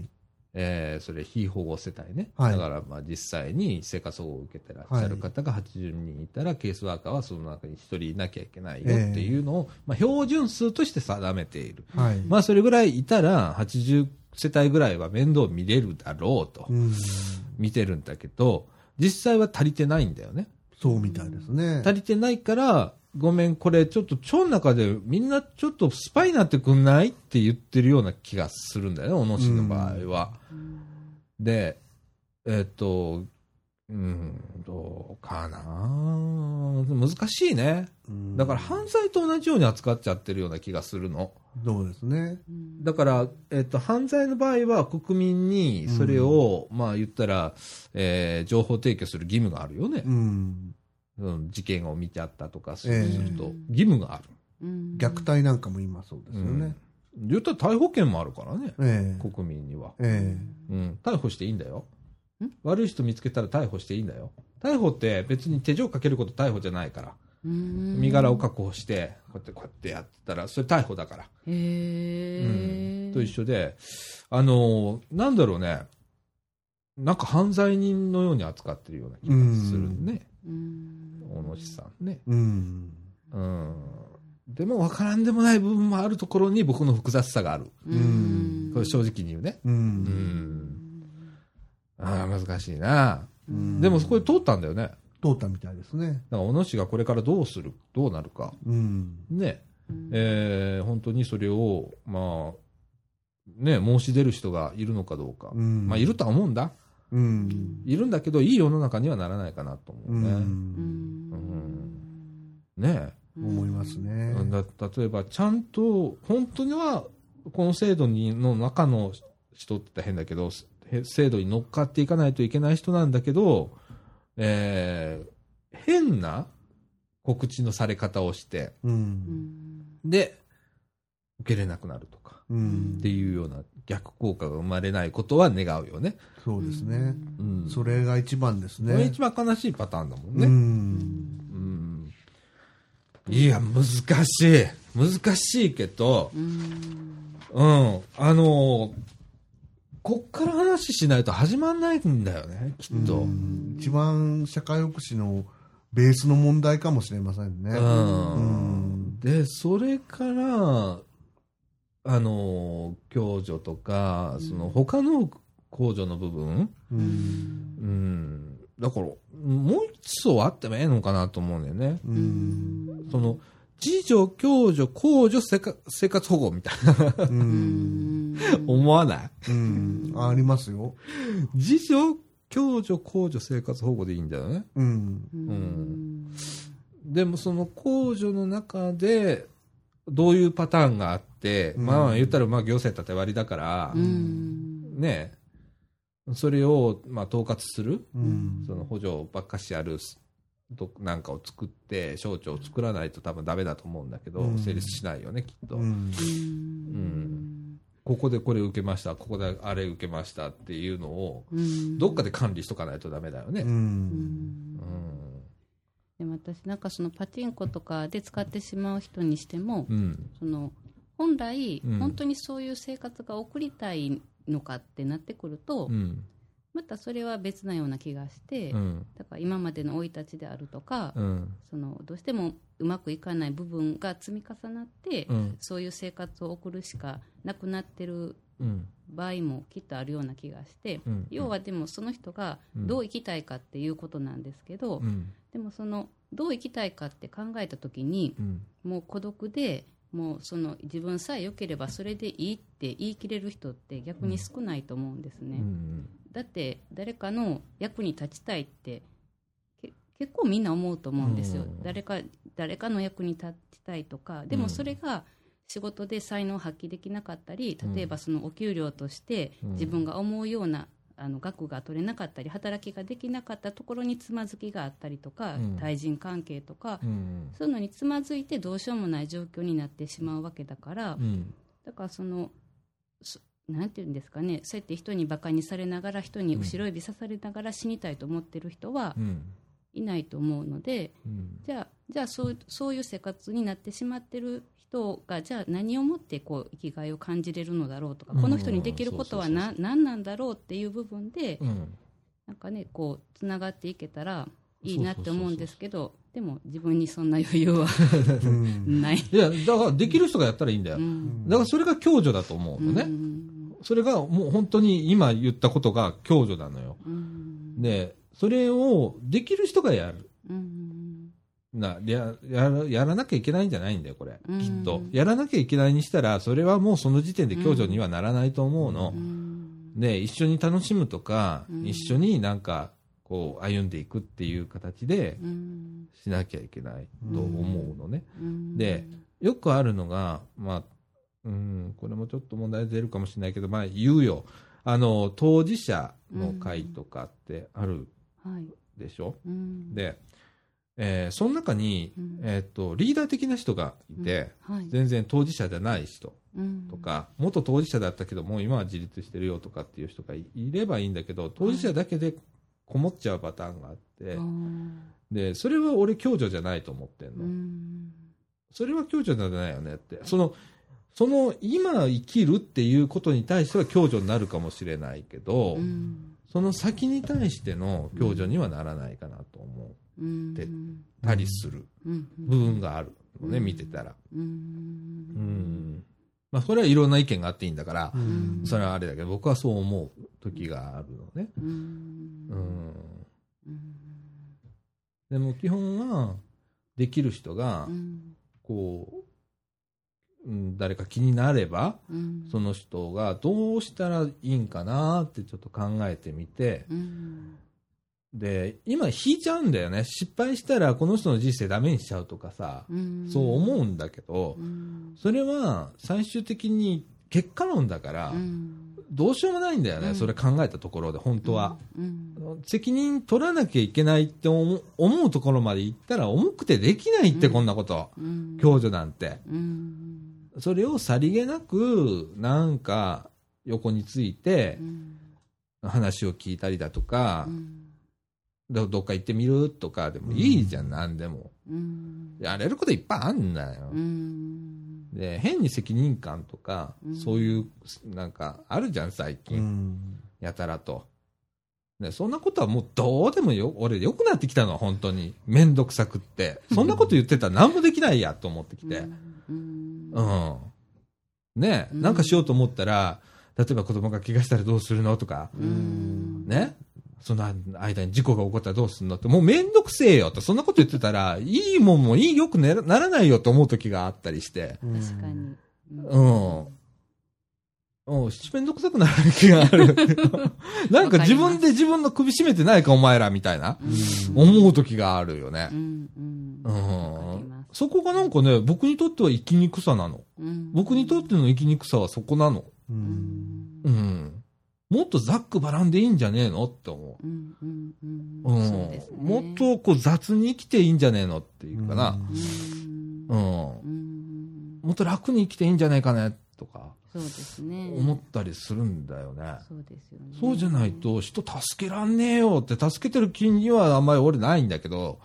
えーそれ非保護世帯ね、はいだからまあ実際に生活保護を受けてらっしゃる方が80人いたら、ケースワーカーはその中に1人いなきゃいけないよっていうのを、まあ、標準数として定めている、はい。まあ、それぐらいいたら80世帯ぐらいは面倒見れるだろうとうん。見てるんだけど実際は足りてないんだよねそうみたいですね。足りてないからごめんこれちょっと腸の中でみんなちょっとスパイになってくんない？って言ってるような気がするんだよね小野市の場合は。で、えっ、と、うん、どうかな難しいね。うんだから犯罪と同じように扱っちゃってるような気がするの。そうですね。だから、えっ、と、犯罪の場合は国民にそれを、まあ言ったら、えー情報提供する義務があるよねう。ん。うん、事件を見ちゃったとかすええると、義務がある。うん虐待なんかも今そうですよね。言ったら逮捕権もあるからね、ええ国民には。えうん、逮捕していいんだよん。悪い人見つけたら逮捕していいんだよ。逮捕って別に手錠かけること逮捕じゃないから。うん身柄を確保して、こうやってこうやってやってたら、それ逮捕だから。へえ、うんと一緒で、あのーなんだろうね。なんか犯罪人のように扱ってるような気がするね。うん大野市さんね。えうん。うん。でも分からんでもない部分もあるところに僕の複雑さがある。うんこれ正直に言うね。う。うんん。ああ、難しいな。うんでもそこで通ったんだよね。通ったみたいですね。だから小野市がこれからどうする、どうなるか。うん。ね。うんえー本当にそれを、まあ、ね、申し出る人がいるのかどうか。うんまあ、いるとは思うんだ。うん。いるんだけど、いい世の中にはならないかなと思ううね。ん。ね思いますね。だ例えば、ちゃんと、本当には、この制度にの中の人って言ったら変だけど、へ制度に乗っかっていかないといけない人なんだけど、えー変な告知のされ方をして、う。うんんで、受けれなくなるとか、うんっていうような逆効果が生まれないことは願うよね。そうですね。うん。それが一番ですね。一番悲しいパターンだもんうね。ん。うん。いや、難しい。難しいけど、うんうん。あのこっから話しないと始まんないんだよね、きっと。うん一番社会福祉のベースの問題かもしれませんね。うんうんで、それから、あの、共助とか、その他の控除の部分、うん。うん、だから、もう一層あってもええのかなと思うんだよね。その、自助、共助、控除、生活生活保護みたいな、うん。思わない？うん。ありますよ。自助、共助、控除、生活保護でいいんだよね。うん。うんでもその控除の中で、どういうパターンがあって、うんまあ言ったらまあ行政縦割りだから、うんねそれをまあ統括する、うん。その補助ばっかしあるとなんかを作って、省庁を作らないと多分ダメだと思うんだけど、うん成立しないよね、きっと。うん。ここでこれ受けました、ここであれ受けましたっていうのを、うんどっかで管理しとかないとダメだよね。でも私なんかそのパチンコとかで使ってしまう人にしても、うん。その本来、うん本当にそういう生活が送りたいのかってなってくると、うん。またそれは別なような気がして、うん。だから今までの生い立ちであるとか、うん。そのどうしてもうまくいかない部分が積み重なって、うん。そういう生活を送るしかなくなってるうん。場合もきっとあるような気がして、うん。要はでもその人がうんどう生きたいかっていうことなんですけど、うん。でもそのどう生きたいかって考えた時にうん。もう孤独でもうその自分さえ良ければそれでいいって言い切れる人って逆に少ないと思うんですね、うん。だって誰かの役に立ちたいってけ結構みんな思うと思うんですよ、うん。誰か誰かの役に立ちたいとか。でもそれが仕事で才能を発揮できなかったり例えばそのお給料としてうん。自分が思うようなあの額が取れなかったり働きができなかったところにつまずきがあったりとか、うん。対人関係とか、うん。そういうのにつまずいてどうしようもない状況になってしまうわけだから、うん。だからそのそなんていうんですかねそうやって人にバカにされながら人に後ろ指さされながら死にたいと思ってる人はうん。いないと思うので、うん。じゃあじゃあそうそういう生活になってしまってる人がじゃあ何をもってこう生きがいを感じれるのだろうとか、うんこの人にできることは何なんだろうっていう部分で、うん。なんかねこうつながっていけたらいいなって思うんですけどでも自分にそんな余裕はうん [LAUGHS] ない。いや、だからできる人がやったらいいんだよ。うんだからそれが共助だと思うのね。うんそれがもう本当に今言ったことが共助なのよ。うんで、それをできる人がやる。うんなややらやらなきゃいけないんじゃないんだよ、これ、うんきっと。やらなきゃいけないにしたら、それはもうその時点で共助にはならないと思うの。うんで、一緒に楽しむとか、うん一緒になんか、こう、歩んでいくっていう形でうんしなきゃいけないと思うのね。うんでよくあるのが、まあ、うん、これもちょっと問題出るかもしれないけど、まあ、言うよ。あの、当事者の会とかってあるはい。でしょ、うん。で、えーその中に、うん。えーっと、リーダー的な人がいて、はい。全然当事者じゃない人うん。とか、元当事者だったけど、もう今は自立してるよとかっていう人がいいればいいんだけど、当事者だけでこもっちゃうパターンがあって、うんで、それは俺共助じゃないと思ってんの。うん。それは共助じゃないよねって。その、その今生きるっていうことに対しては共助になるかもしれないけど、うん。その先に対しての共助にはならないかなと思ったりするうん。部分があるのね、うん。見てたら。うん。うん。まあ、それはいろんな意見があっていいんだから、うん。それはあれだけど、僕はそう思う時があるのね。うん。でも基本は、できる人がう、ん。こう、うん、誰か気になれば、うん。その人がどうしたらいいんかなってちょっと考えてみて、うん。で、今引いちゃうんだよね。失敗したらこの人の人生ダメにしちゃうとかさ、うん。そう思うんだけど、うん。それは最終的に結果論だから、うん。どうしようもないんだよね、うん。それ考えたところで、本当は。うん。責任取らなきゃいけないって思うところまで行ったら重くてできないって、うん。こんなこと。うん。共助なんて。うんそれをさりげなく、なんか、横についてう、ん話を聞いたりだとかう、んどどっか行ってみるとかでもいいじゃん、なんでも。うんやれることいっぱいあんだよう。んで、変に責任感とか、うんそういう、なんか、あるじゃん、最う近。んやたらと。で、そんなことはもうどうでもよ、俺良くなってきたの、本当に。めんどくさくって。そんなこと言ってたら何もできないやと思ってきて。うんうん。ねうんなんかしようと思ったら、例えば子供が怪我したらどうするのとか、うんねその間に事故が起こったらどうするのって、もうめんどくせえよって、そんなこと言ってたら、いいもんもいい、よくならないよと思う時があったりして。確かにうん。うん、めんどくさくなる気がある。[LAUGHS] なんか自分で自分の首絞めてないか、お前ら、みたいな、思う時があるよね。う。ん。そこがなんかね、僕にとっては生きにくさなの。うん僕にとっての生きにくさはそこなの。ううん。んうん。もっとざっくばらんでいいんじゃねえのって思う。んうんもっとこう雑に生きていいんじゃねえのっていうかな。うん。もっと楽に生きていいんじゃないかねとかそうですね。思ったりするんだよね。そうですよね。そうじゃないと人助けらんねえよって助けてる気にはあんまり俺ないんだけど、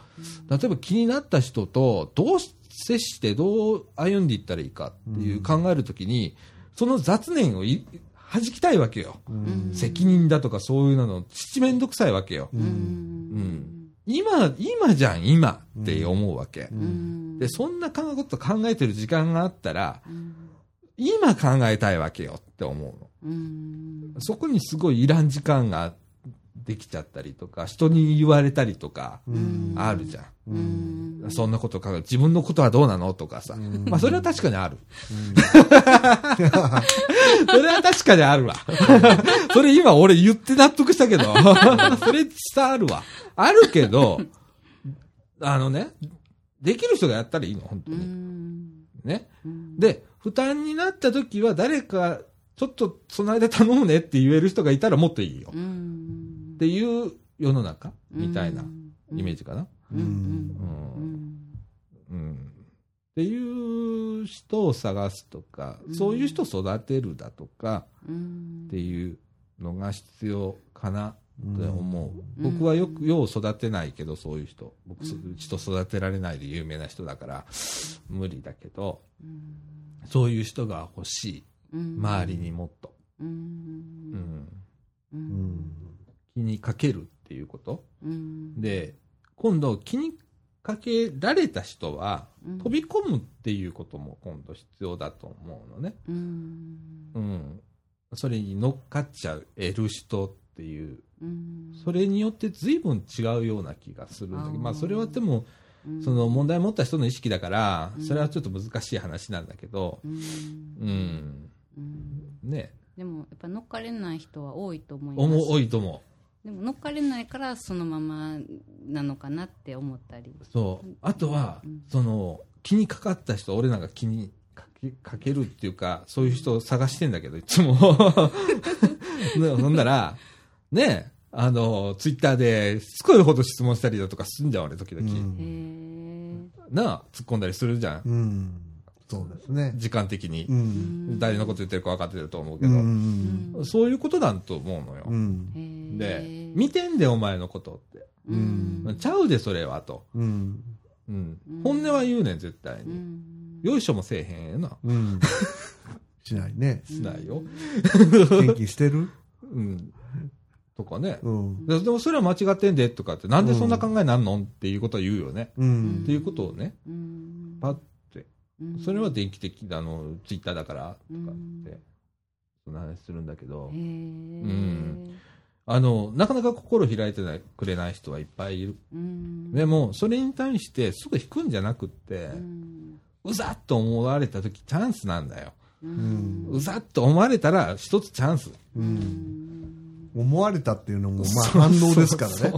例えば気になった人とどう接してどう歩んでいったらいいかっていう考えるときに、その雑念をい弾きたいわけよ。うん。責任だとかそういうの、七面倒くさいわけよ。ううん。ん今、今じゃん、今って思うわけ。うん。で、そんなこと考えてる時間があったら、うん今考えたいわけよって思うの。うんそこにすごいいらん時間ができちゃったりとか、人に言われたりとか、うんあるじゃん。うんそんなこと考え自分のことはどうなのとかさ。うんまあそれは確かにある。[LAUGHS] それは確かにあるわ。それ今俺言って納得したけど、それさあるわ。あるけど、あのね、できる人がやったらいいの、本当うに。んね。うんで、負担になった時は誰か、ちょっとその間頼むねって言える人がいたらもっといいよ。うん。っていう世の中みたいなイメージジかな。うん。うん。うん。うん。っていう人を探すとか、うん。そういう人を育てるだとかうん。っていうのが必要かなって思う。うん。僕はよく、よう育てないけど、そういう人。僕、そう人育てられないで有名な人だから、無理だけど、そういう人が欲しい。周りにもっと。うんうん。ううんん気にかけるっていうこと。うんで、今度気にかけられた人は、うん飛び込むっていうことも今度必要だと思うのね。うんうん。それに乗っかっちゃう、得る人っていう、うんそれによって随分違うような気がするんだけど、まあそれはでも、うんその問題を持った人の意識だからう、ん。それはちょっと難しい話なんだけど、うん。ね、でもやっぱ乗っかれない人は多いと思います。多いと思でも乗っかれないからそのままなのかなって思ったり。う。そう。あとはうん、その、気にかかった人、俺なんか気にかけかけるっていうか、そういう人を探してんだけど、いつも。[LAUGHS] [LAUGHS] ねそんなら、ね、あの、ツイッターで、しつこいほど質問したりだとかすんじゃん、俺、時々。うんへえなあ、突っ込んだりするじゃん。うんそうですね。時間的にう。ん。誰のこと言ってるか分かってると思うけうど、ん。そういうことだと思うのよ。うん。へでえ、見てんで、お前のことって。うんちゃうで、それは、と。うん。うんうん。本音は言うねん、絶対うに。んよいしょもせえへんやな。うん。[LAUGHS] しないね。しないよ。元気してる？うん。とかね。うん。ででもそれは間違ってんで、とかって、なんでそんな考えなんのっていうことは言うよね。うんっていうことをね、うんパッて。うんそれは電気的、あの、ツイッターだから、とかうんって、そんな話するんだけどへ、えんあの、なかなか心開いてないくれない人はいっぱいいる。うんでも、それに対してすぐ引くんじゃなくってう、ざっと思われた時チャンスなんだよ。うんうざっと思われたら一つチャンス。う。うんん思われたっていうのも、まあ反応ですからね。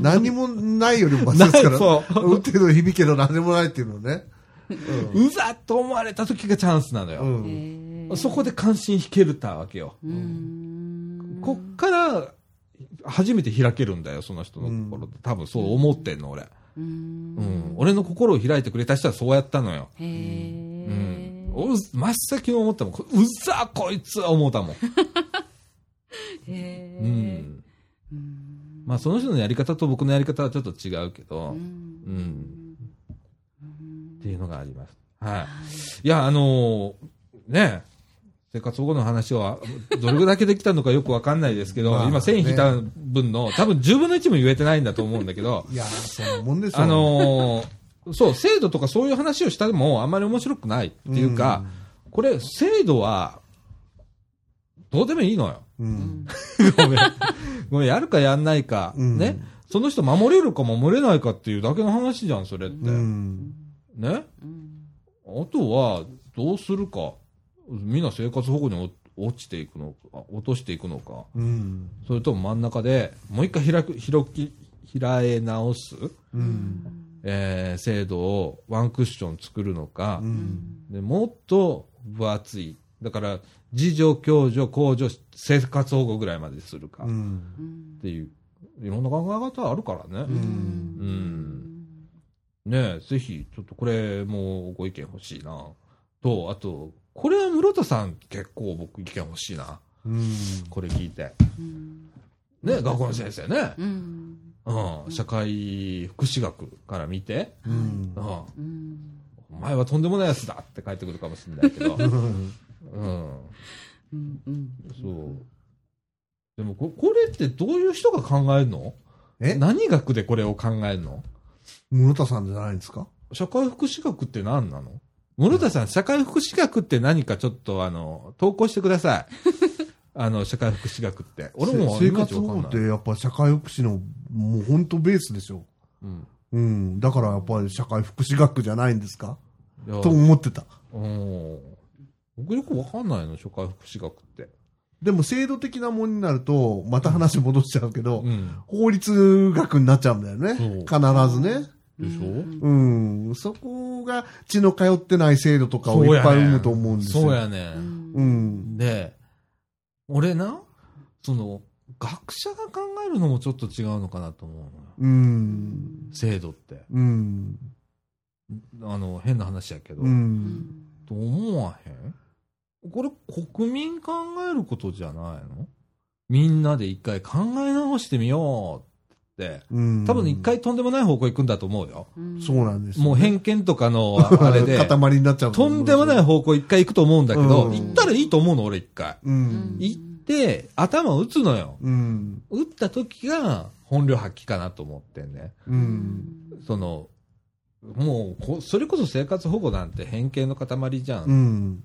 何にもないよりもマシですから。そう打ってる響けど何でもないっていうのね。うざっと思われた時がチャンスなのよ。うん。そこで関心引けるたわけよ。うんこっから初めて開けるんだよ、その人の心って。多分そう思ってんの、俺。うんうん。俺の心を開いてくれた人はそうやったのよ。へえうん。俺真っ先に思ったもん。うざこいつは思ったもん。[LAUGHS] へえうん。うんまあその人のやり方と僕のやり方はちょっと違うけど、ううん。んっていうのがあります。はい。いや、あのーね、生活保護の話は、どれだけできたのかよくわかんないですけど、[LAUGHS] まあ今線引いた分の、多分10分の1も言えてないんだと思うんだけど、いや、そのもんですよ。あのーそう、制度とかそういう話をしたでもあんまり面白くないっていうか、これ、制度は、どうでもいいのよ。[LAUGHS] ごめん。ごめん、やるかやんないか、うんね。その人守れるか守れないかっていうだけの話じゃん、それって。うん。ね。うんあとは、どうするか。みんな生活保護にお落ちていくのか、落としていくのか。うん。それとも真ん中で、もう一回開く、開き、開え直す、うん。えー制度をワンクッション作るのか、うん。でもっと分厚い。だから、自助、共助、公助、生活保護ぐらいまでするか、っていう、いろんな考え方あるからね。うん。うん。ねえ、ぜひ、ちょっとこれもご意見欲しいな。と、あと、これは室田さん結構僕意見欲しいな。うん。これ聞いて。うん。ね、学校の先生ね。うん。うん、社会福祉学から見て、うん。うん、うん。お前はとんでもないやつだって帰ってくるかもしれないけど、[LAUGHS] うん、うんうんそう。でもこ、これってどういう人が考えるの？え？何学でこれを考えるの？室田さんじゃないんですか？社会福祉学って何なの？室田さん、社会福祉学って何かちょっとあの、投稿してください。[LAUGHS] あの、社会福祉学って。俺もせ生活保護。ってやっぱ社会福祉のもう本当ベースでしょ。うん。うん。だからやっぱり社会福祉学じゃないんですか？と思ってた。うん。僕よくわかんないの、社会福祉学って。でも制度的なものになると、また話戻しちゃうけど、うん。法律学になっちゃうんだよね。そう必ずね。でしょ？うんうん。そこが血の通ってない制度とかをいっぱい生むと思うんですよ。そうやね。うん。で、俺な、その、学者が考えるのもちょっと違うのかなと思うのよ。うん。制度って。うん。あの、変な話やけど。うん。と思わへん？これ国民考えることじゃないの？みんなで一回考え直してみようって、うん多分一回とんでもない方向行くんだと思うよ。うんそうなんですよね。もう偏見とかの [LAUGHS] あれで、塊になっちゃうとんでもない方向一回行くと思うんだけど、うん行ったらいいと思うの、俺一回。うん。行って、頭打つのよ。うん。打った時が本領発揮かなと思ってんね。うん。その、もうこ、それこそ生活保護なんて偏見の塊じゃん。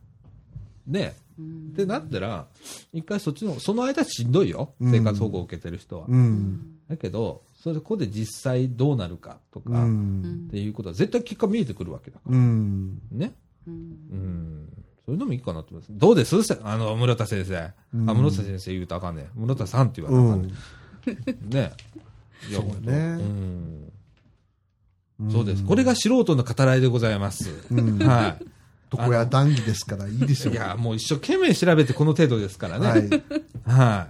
うん。ね。うんってなったら、一回そっちの、その間しんどいよ。うん生活保護を受けてる人は。うん。だけど、それここで実際どうなるかとうか、っん。ていうことは絶対結果見えてくるわけだから。うん。ね。うんうん。それでもいいかなと思います。どうです？せあの、室田先生。うんあ、室田先生言うとあかんね。室田さんって言わうなあかんね。ん。[LAUGHS] ね。いやそうねうん。うんそうです。これが素人の語らいでございます。うんはい。床屋談義ですからいいでしょう。いや、もう一生懸命調べてこの程度ですからね。はい。は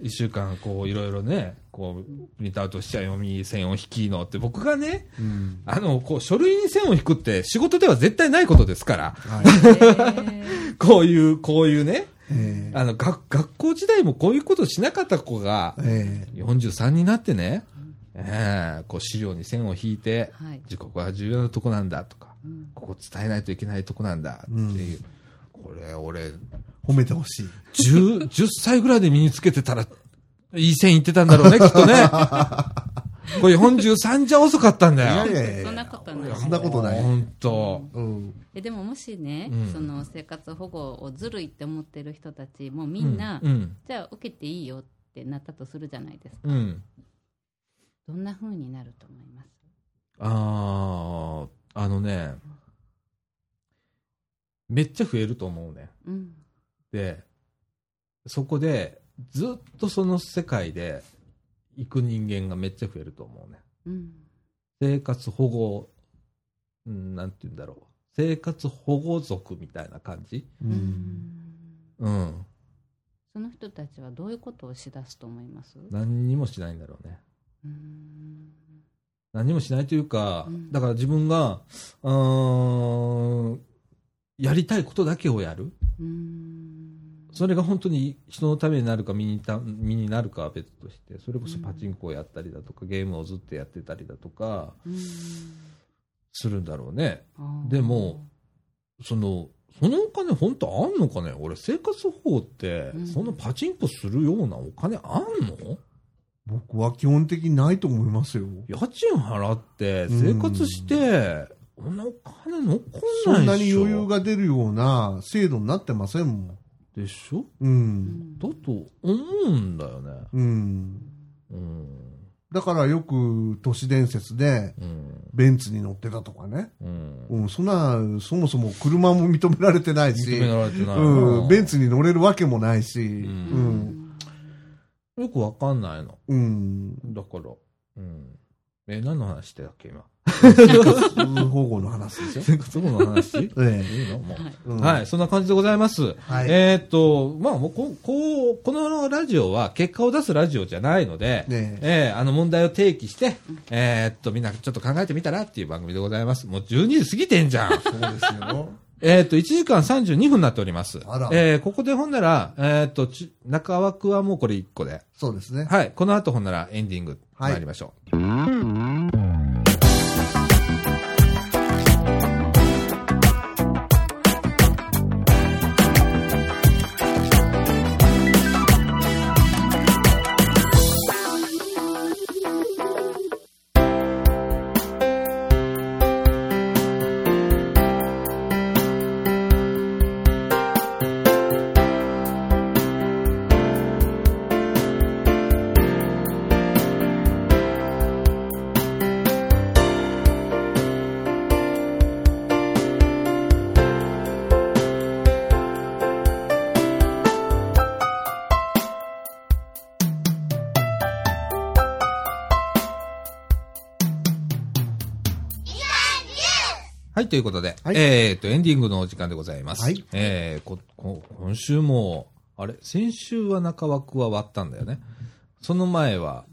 い。一週間、こう、いろいろね、こう、プリントアウトしちゃ読み、線を引きのって、僕がね、うん。あの、こう、書類に線を引くって仕事では絶対ないことですから、はい。[LAUGHS] こういう、こういうね、ええあの、学、学校時代もこういうことしなかった子が、ええ43になってね、ええこう資料に線を引いて、はい時刻は重要なとこなんだとか、うんここ伝えないといけないとこなんだっていう、これ俺、褒めてほしい。10、10歳ぐらいで身につけてたら、いい線いってたんだろうね、[LAUGHS] きっとね。これ43じゃ遅かったんだよ。いやいやいやそんなことないそんなことない本当。うん。えでももしね、うんその生活保護をずるいって思ってる人たちもみんな、うん。うんじゃあ受けていいよってなったとするじゃないですか、うん。どんな風になると思います？あー、あのね、めっちゃ増えると思うね。うんで、そこで、ずっとその世界で行く人間がめっちゃ増えると思うね。うん生活保護、うん、なんて言うんだろう。生活保護族みたいな感じう。うんんうん。その人たちはどういうことをしだすと思います？何にもしないんだろうね。うん何にもしないというか、うん。だから自分が、うーん、やりたいことだけをやる。うん。それが本当に人のためになるか身にた身になるかは別として、それこそパチンコをやったりだとか、ゲームをずっとやってたりだとか、うん。するんだろうね。でもその、そのお金本当あんのかね？俺生活保護ってう、ん。そんなパチンコするようなお金あんの？僕は基本的にないと思いますよ。家賃払って生活して、こんなお金残んないでしょそんなに余裕が出るような制度になってませんもん。でしょ？う。うんんだと思うんだよね。うん。うん。だからよく都市伝説で、うん。ベンツに乗ってたとかね。うん。うん、そんな、そもそも車も認められてないし、認められてないな。うん、ベンツに乗れるわけもないし、んうん、よくわかんないの。うん、だから。うん。え、何の話してたっけ、今？保護の話でしょ。生活保護の話？[LAUGHS] いえいの？もう。はいうんはい、そんな感じでございます。はいえーっと、まあ、もうこ、こう、このラジオは結果を出すラジオじゃないので、ねえーあの問題を提起して、えーっと、みんなちょっと考えてみたらっていう番組でございます。もう12時過ぎてんじゃん。そうですよ。えーっと、1時間32分になっております。あらえーここでほんなら、えーっと、ち中枠はもうこれ1個で。そうですね。はい、この後ほんならエンディングはい参りましょう。はい、ということで、はいえーっと、エンディングのお時間でございます。はいえーこ、こ今週も、あれ？先週は中枠は終わったんだよね。その前は、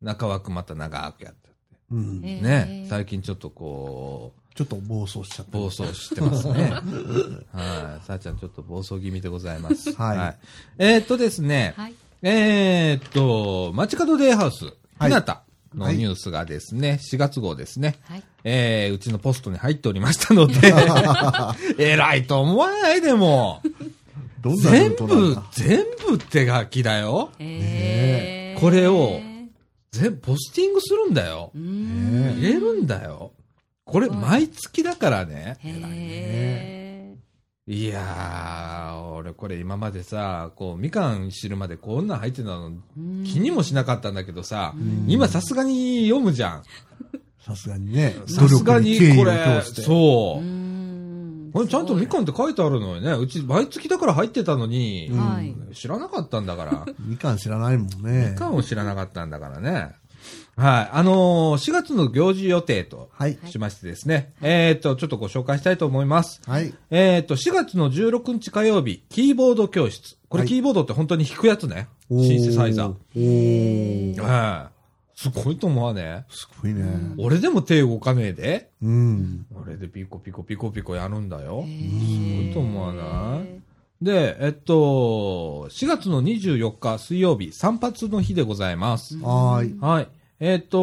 中枠また長くやってうん。えーね、最近ちょっとこう、ちょっと暴走しちゃった。暴走してますね。[LAUGHS] はい。さあちゃんちょっと暴走気味でございます。[LAUGHS] はいえーっとですね、はい。えーっと、街角デイハウス、はいひなたのニュースがですね、4月号ですね、はい。えー、うちのポストに入っておりましたので、[LAUGHS] 偉いと思わないでも、全部全部手書きだよ。えー。これを全部ポスティングするんだよ。入れるんだよ。これ、毎月だからね。へいやー、俺これ今までさ、こう、みかん知るまでこんなん入ってたのー気にもしなかったんだけどさ、ん今さすがに読むじゃん。さすがにね。さすがに努力これ。そうう。んこれちゃんとみかんって書いてあるのよね。うち毎月だから入ってたのに、うんはい。知らなかったんだから。[LAUGHS] みかん知らないもんね。みかんを知らなかったんだからね。はい。あのー4月の行事予定とはい。しましてですね。えっ、と、ちょっとご紹介したいと思います。はい。えっ、と、4月の16日火曜日、キーボード教室。これ、はいキーボードって本当に弾くやつね。シンセサイザー。おー。はい。すごいと思わね。すごいね。俺でも手動かねえで。うん。俺でピコピコピコピコやるんだよ。すすごいと思わない？で、えっと、4月の24日水曜日、散髪の日でございます。はーい。はい。えっと、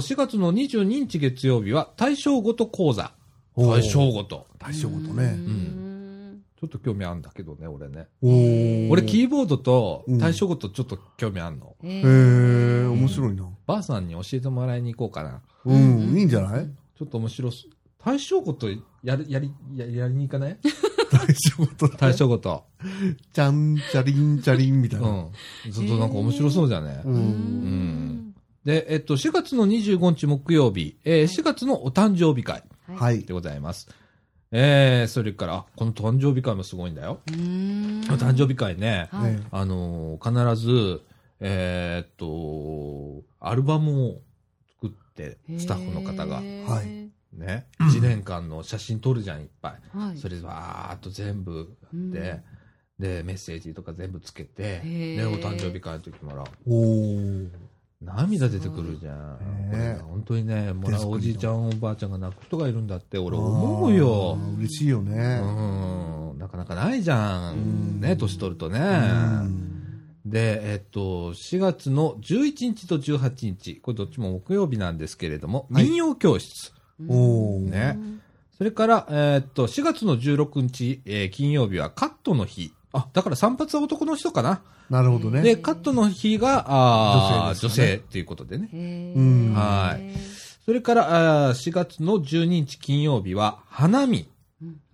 4月の22日月曜日は大正ごと講座。おー大正ごと。大正ごとね。ん。ちょっと興味あるんだけどね、俺ね。おー。俺、キーボードとうん大正ごとちょっと興味あるの。へへー、面白いな。ばあさんに教えてもらいに行こうかな。うん、いいんじゃない？ちょっと面白す。大正ごとやる、やり、ややりに行かない？大正ごと。大正ごと。ちゃんちゃりんちゃりんみたいうな。ん。ずっとなんか面白そうじゃね。う。うんん。で、えっと、4月の25日木曜日、えー4月のお誕生日会はいで。ございます。えー、それから、あこの誕生日会もすごいんだよ。うん。お誕生日会ね、はいねあのー必ず、えーっと、アルバムを作って、スタッフの方が、へーはいね、1年間の写真撮るじゃん、いっぱい。はい。それわーっと全部うんで、で、メッセージとか全部つけて、へーで、お誕生日会の時もらう。おー。涙出てくるじゃん。こ本当にね、もらうおじいちゃん、おばあちゃんが泣く人がいるんだって、俺思うよ嬉しいようね。ん、なかなかないじゃうんん。ね、年取るとね。うんで、えっと、4月の11日と18日、これどっちも木曜日なんですけれども、はい民謡教室。おー。ね。それから、えっと、4月の16日、えー金曜日はカットの日。あ、だから散髪は男の人かな。なるほどね。で、カットの日が、あー女女性ね性っていうことでね。はいそれから、あー4月の12日金曜日は、花見。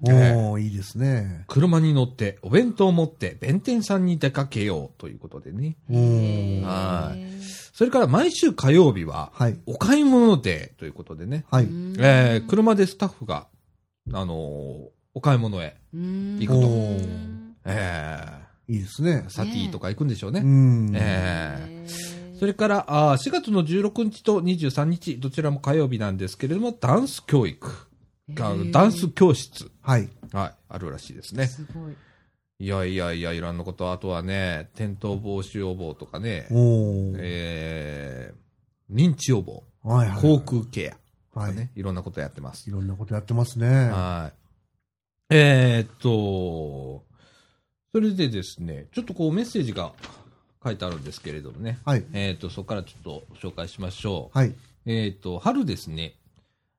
おー、いいですね。車に乗って、お弁当を持って、弁天さんに出かけようということでね。おー。はいそれから毎週火曜日は、はい。お買い物デーということでね。はい。えー車でスタッフが、あのーお買い物へ、行くとおーえいいですねー、。サティとか行くんでしょうね。うん。えーそれから、あー4月の16日と23日、どちらも火曜日なんですけれども、ダンス教育。がダンス教室。はい。はい、あるらしいですね。すごい。いやいやいや、いろんなこと、あとはね、転倒防止予防とかね。えー、認知予防、はいはい。口腔ケアとはい。かね、いろんなことやってます。いろんなことやってますね。はい。えーっと、それでですね、ちょっとこうメッセージが書いてあるんですけれどもね、はい。えーっと、そこからちょっと紹介しましょう。はい。えーっと、春ですね、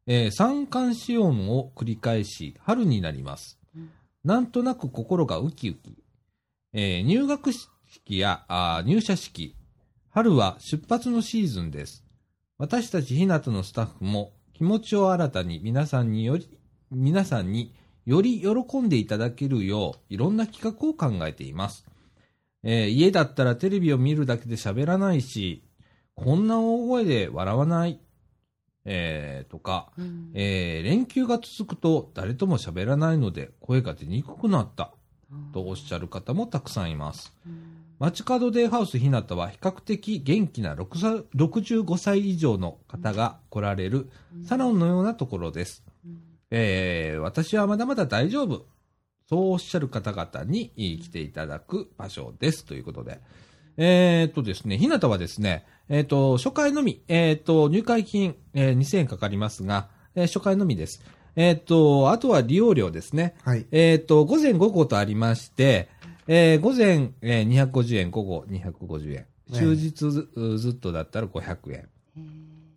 えー三寒四温を繰り返し、春になります。なんとなく心がウキウキ。えー入学式やあ入社式、春は出発のシーズンです。私たちひなたのスタッフも気持ちを新たに皆さんにより、皆さんにより喜んでいただけるよういろんな企画を考えています。えー家だったらテレビを見るだけで喋らないし、こんな大声で笑わない、えーとか、うんえー連休が続くと誰とも喋らないので声が出にくくなったとおっしゃる方もたくさんいます。街角デイハウスひなたは比較的元気な6歳65歳以上の方が来られるサロンのようなところです。えー私はまだまだ大丈夫。そうおっしゃる方々にえー来ていただく場所です。ということで。えーっとですね、ひなたはですね、えーっと、初回のみ、えーっと、入会金、えー2000円かかりますが、えー初回のみです。えーっと、あとは利用料ですね。はい。えーっと、午前午後とありまして、えー午前、えー250円、午後250円。ね終日ずずっとだったら500円。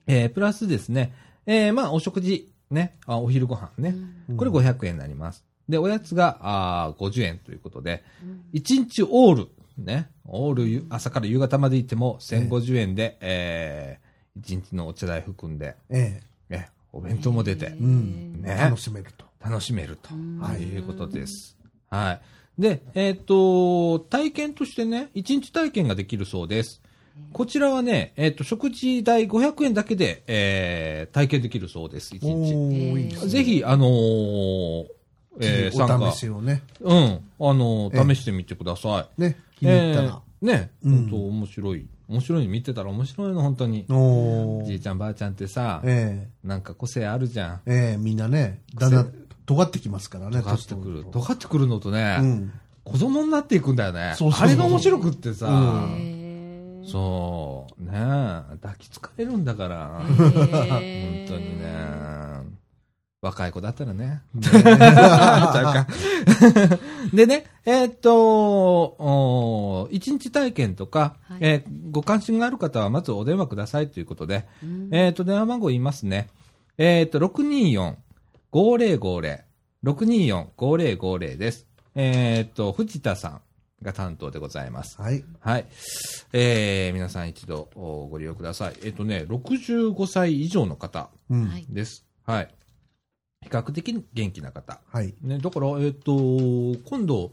えープラスですね、えーまあ、お食事、ね、あお昼ご飯ね、うんこれ500円になります。で、おやつが、あー50円ということで、うん1日オール、ね、オールゆ、朝から夕方まで行っても1050円で、えー、1日のお茶代含んで、ええ。え、お弁当も出てうん。ね楽しめると。楽しめると、うんはい、いうことです。はい。で、えっ、と、体験としてね、1日体験ができるそうです。こちらはね、えっ、と、食事代500円だけで、えー、体験できるそうです、1お日。ぜひ、あのーえー、参加お試しをね。うん、あのええー試してみてください。ね。気に入ったら。えーね、うん本当面白い。面白いの見てたら面白いの、本当に。じいちゃんばあちゃんってさ、えなんか個性あるじゃん。え。ええ、みんなね、だんだん尖ってきますからね、尖ってくる。尖ってくるのとね、うん。子供になっていくんだよね。そうそうそうあれが面白くってさ、うんそう、ね抱きつかれるんだから、へ [LAUGHS] 本ー当にね。若い子だったらね。[LAUGHS] [LAUGHS] でね、えーっと、お一日体験とか、はいえーご関心がある方はまずお電話くださいということで、うんえーっと、電話番号言いますね。えーっと、624-5050。624-5050です。えーっと、藤田さんが担当でございます。はい。はい。えー、皆さん一度おご利用ください。えっ、とね、65歳以上の方です。はい。比較的元気な方。はい。ね、だから、えっ、と、今度、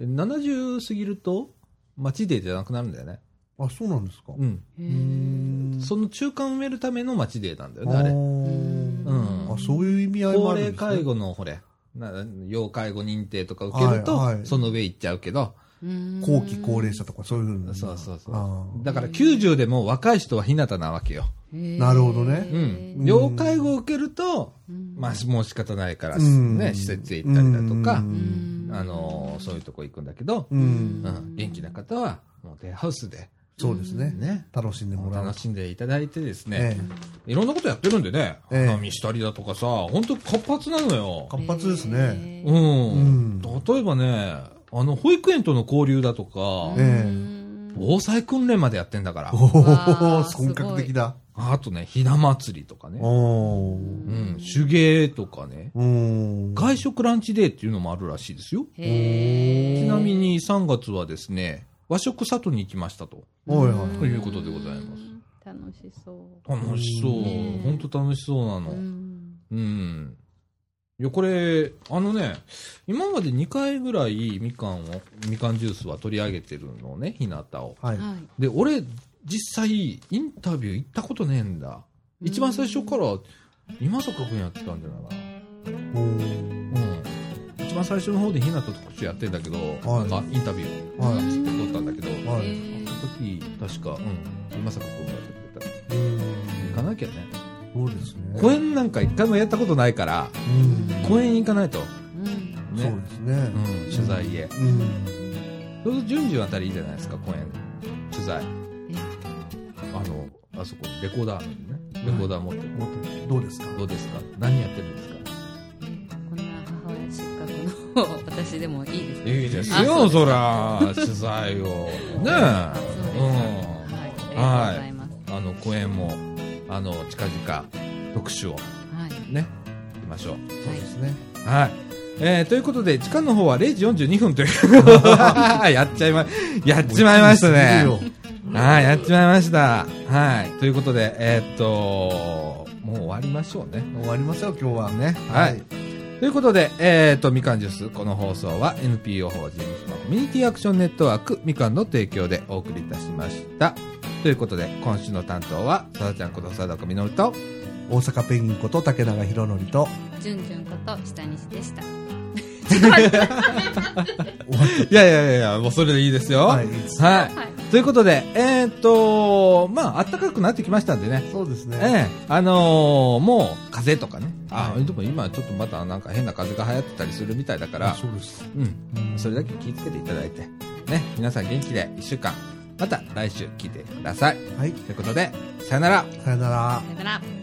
70過ぎると、街デーじゃなくなるんだよね。あ、そうなんですか。うん。その中間を埋めるための街デーなんだよね、ああれ。ーうんあ、そういう意味合いも高あるんですね。齢介護の、ほれ、な要介護認定とか受けると、はいはいその上行っちゃうけど、うん後期高齢者とかそういうふうな。そうそうそうだから90でも若い人は日向なわけよ。なるほどねうん。ん要介護を受けると、うんまあ、もう仕方ないから、うんね、施設へ行ったりだとかう、うんあのーそういうとこ行くんだけど、う。うんん、元気な方は、もうデイハウスで、そうですね。ね、楽しんでもらう楽。しんでいただいてですね、えいろんなことやってるんでね、ええ花見したりだとかさ、本当活発なのよ。活発ですね。うん。うん例えばね、あの、保育園との交流だとか、ええうん防災訓練までやってんだからお。お本 [LAUGHS] 格的だ。あとね、ひな祭りとかね。うん、手芸とかね。うん。外食ランチデーっていうのもあるらしいですよ。ちなみに3月はですね、和食里に行きましたと。おいはいということでございますうん楽しそう。楽しそううん。本当楽しそうなの。うんうん。いや、これ、あのね、今まで2回ぐらいみかんを、みかんジュースは取り上げてるのね、ひなたを。はい。はいで、俺、実際、インタビュー行ったことねえんだ。一番最初から、今坂君やってたんじゃないかな。うん。一番最初の方でひなた特集やってんだけど、はいなんかインタビューはい。撮ったんだけど、はい。その時、確か、うん、今坂君がやってくれた。うん行かなきゃね。そうですね。公演なんか一回もやったことないから、うん。公演行かないと。うんそうね。ですね。うん、取材へ。うん。そうすると順次あたりいいじゃないですか、公演。取材。えあの、あそこにレコーダーあるんでね。レコーダー持ってる。もっとどうですか？どうですか？何やってるんですか？こんな母親失格の私でもいいですかいいですあよ、そら、取材を。ねえ。そうですはい、ありがとうございます。うん。あの、公演も、あの、近々、特集をはい。ね、行きましょう。そうですね。はい。えー、ということで、時間の方は0時42分という。[LAUGHS] やっちゃいま、やっちまいましたね。はい、やっちまいました。はい。ということで、えーっと、もう終わりましょうね。終わりますよ、今日は。ね。はい。ということで、えーっと、みかんジュース、この放送は NPO 法人コミュニティアクションネットワークみかんの提供でお送りいたしました。ということで、今週の担当は、さだちゃんことさだこみのると、大阪ペンギンこと竹永宏典と、じゅんじゅんこと下西でした。[LAUGHS] [LAUGHS] いやいやいやいや、もうそれでいいですよ。はい、いいですはい。はい。ということで、えーっと、まあ、暖かくなってきましたんでね。そうですね。ええあのーもう、風邪とかね。あ、はいでも今ちょっとまたなんか変な風邪が流行ってたりするみたいだからあ、そうです。うん。うんそれだけ気をつけていただいて、ね、皆さん元気で一週間、また来週聞いてください。はい。ということで、さよなら。さよなら。さよなら。